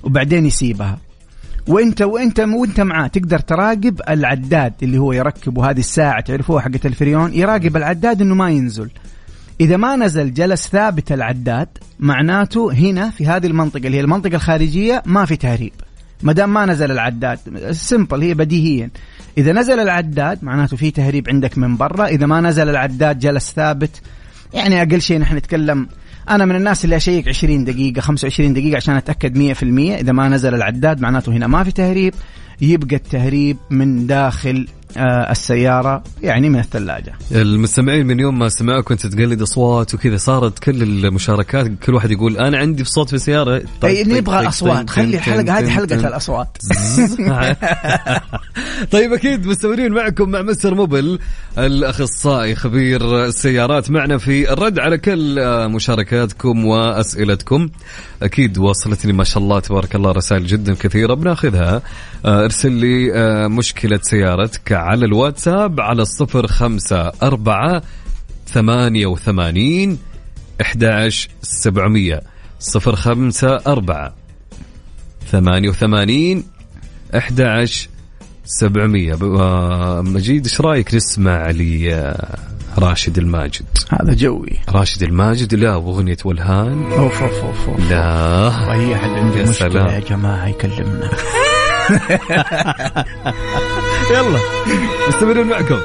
وبعدين يسيبها. وانت وانت وانت معاه تقدر تراقب العداد اللي هو يركبه هذه الساعة تعرفوها حقت الفريون يراقب العداد إنه ما ينزل. إذا ما نزل جلس ثابت العداد معناته هنا في هذه المنطقة اللي هي المنطقة الخارجية ما في تهريب. ما دام ما نزل العداد سمبل هي بديهيا. إذا نزل العداد معناته في تهريب عندك من برا. إذا ما نزل العداد جلس ثابت. يعني أقل شيء نحن نتكلم أنا من الناس اللي أشيك 20 دقيقة 25 دقيقة عشان أتأكد 100% إذا ما نزل العداد معناته هنا ما في تهريب يبقى التهريب من داخل السيارة يعني من الثلاجة. المستمعين من يوم ما سمعوك وانت تقلد أصوات وكذا صارت كل المشاركات كل واحد يقول أنا عندي صوت في سيارة. أي نبغى أصوات. خلي الحلقة هذه حلقة الأصوات. طيب أكيد مستمرين معكم مع مستر موبل الأخصائي خبير السيارات معنا في الرد على كل آه، مشاركاتكم وأسئلتكم. أكيد وصلتني ما شاء الله تبارك الله رسائل جدا كثيرة. بناخذها آه، ارسل لي آه، مشكلة سيارتك. على الواتساب على الصفر خمسة أربعة ثمانية وثمانين إحداش سبعمية. صفر خمسة أربعة ثمانية وثمانين إحداش سبعمية. آه، مجيد إيش رأيك نسمع لي آه، راشد الماجد؟ هذا جوي. راشد الماجد لا وأغنية والهان. أوف أوف أوف, أوف. لا. وهي حد عنده سلام. يا جماعة يكلمنا. يلا. مستمرين معكم.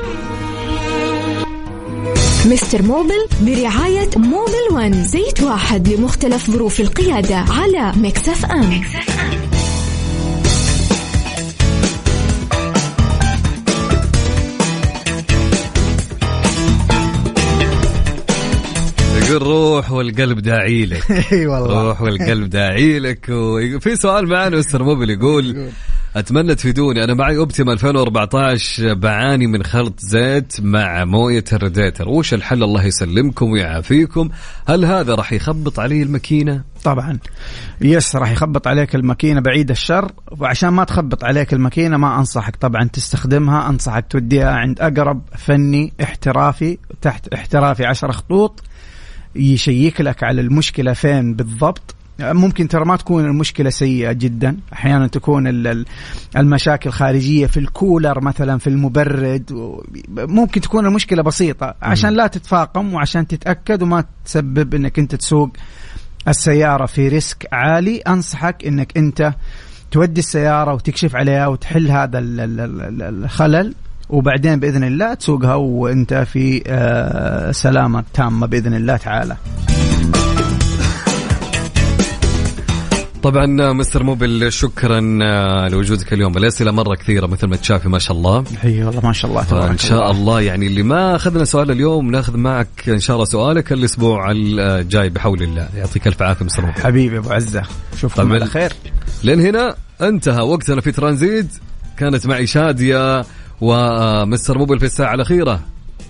Mister Mobil برعاية Mobil One زيت واحد لمختلف ظروف القيادة على Mix FM. يقول روح والقلب داعي لك. إي والله. روح والقلب داعي لك. وفي سؤال معنا Mister Mobil يقول. أتمنى تفيدوني. أنا معي Optima 2014 بعاني من خلط زيت مع موية الراديتر وش الحل؟ الله يسلمكم ويعافيكم. هل هذا راح يخبط علي الماكينة؟ طبعا. yes راح يخبط عليك الماكينة بعيد الشر. وعشان ما تخبط عليك الماكينة ما أنصحك. طبعا تستخدمها. أنصحك توديها عند أقرب فني احترافي تحت احترافي 10 خطوط يشيك لك على المشكلة فين بالضبط. ممكن ترى ما تكون المشكلة سيئة جدا. أحيانا تكون ال- ال- المشاكل خارجية في الكولر مثلا في المبرد ممكن تكون المشكلة بسيطة. عشان لا تتفاقم وعشان تتأكد وما تسبب أنك أنت تسوق السيارة في ريسك عالي أنصحك أنك أنت تودي السيارة وتكشف عليها وتحل هذا ال- ال- ال- ال- الخلل وبعدين بإذن الله تسوقها وأنت في آه، سلامة تامة بإذن الله تعالى. طبعا Mister Mobil شكرا آه، لوجودك اليوم. الاسئله مرة كثيرة مثل ما تشوفي ما شاء الله. اي والله ما شاء الله تبارك فإن شاء الله يعني اللي ما أخذنا سؤال اليوم نأخذ معك إن شاء الله سؤالك الأسبوع الجاي بحول الله. يعطيك ألف عافية Mister Mobil حبيبي أبو عزة اشوفكم طبعاً. على خير. لين هنا انتهى وقتنا في ترانزيت. كانت معي شادية و Mister Mobil في الساعة الأخيرة.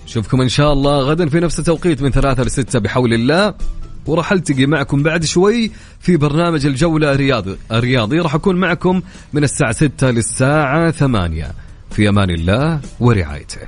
نشوفكم إن شاء الله غدا في نفس التوقيت من ثلاثة لستة بحول الله. وراح ألتقي معكم بعد شوي في برنامج الجولة الرياضي الرياضي. راح أكون معكم من الساعة 6 للساعة 8 في أمان الله ورعايته.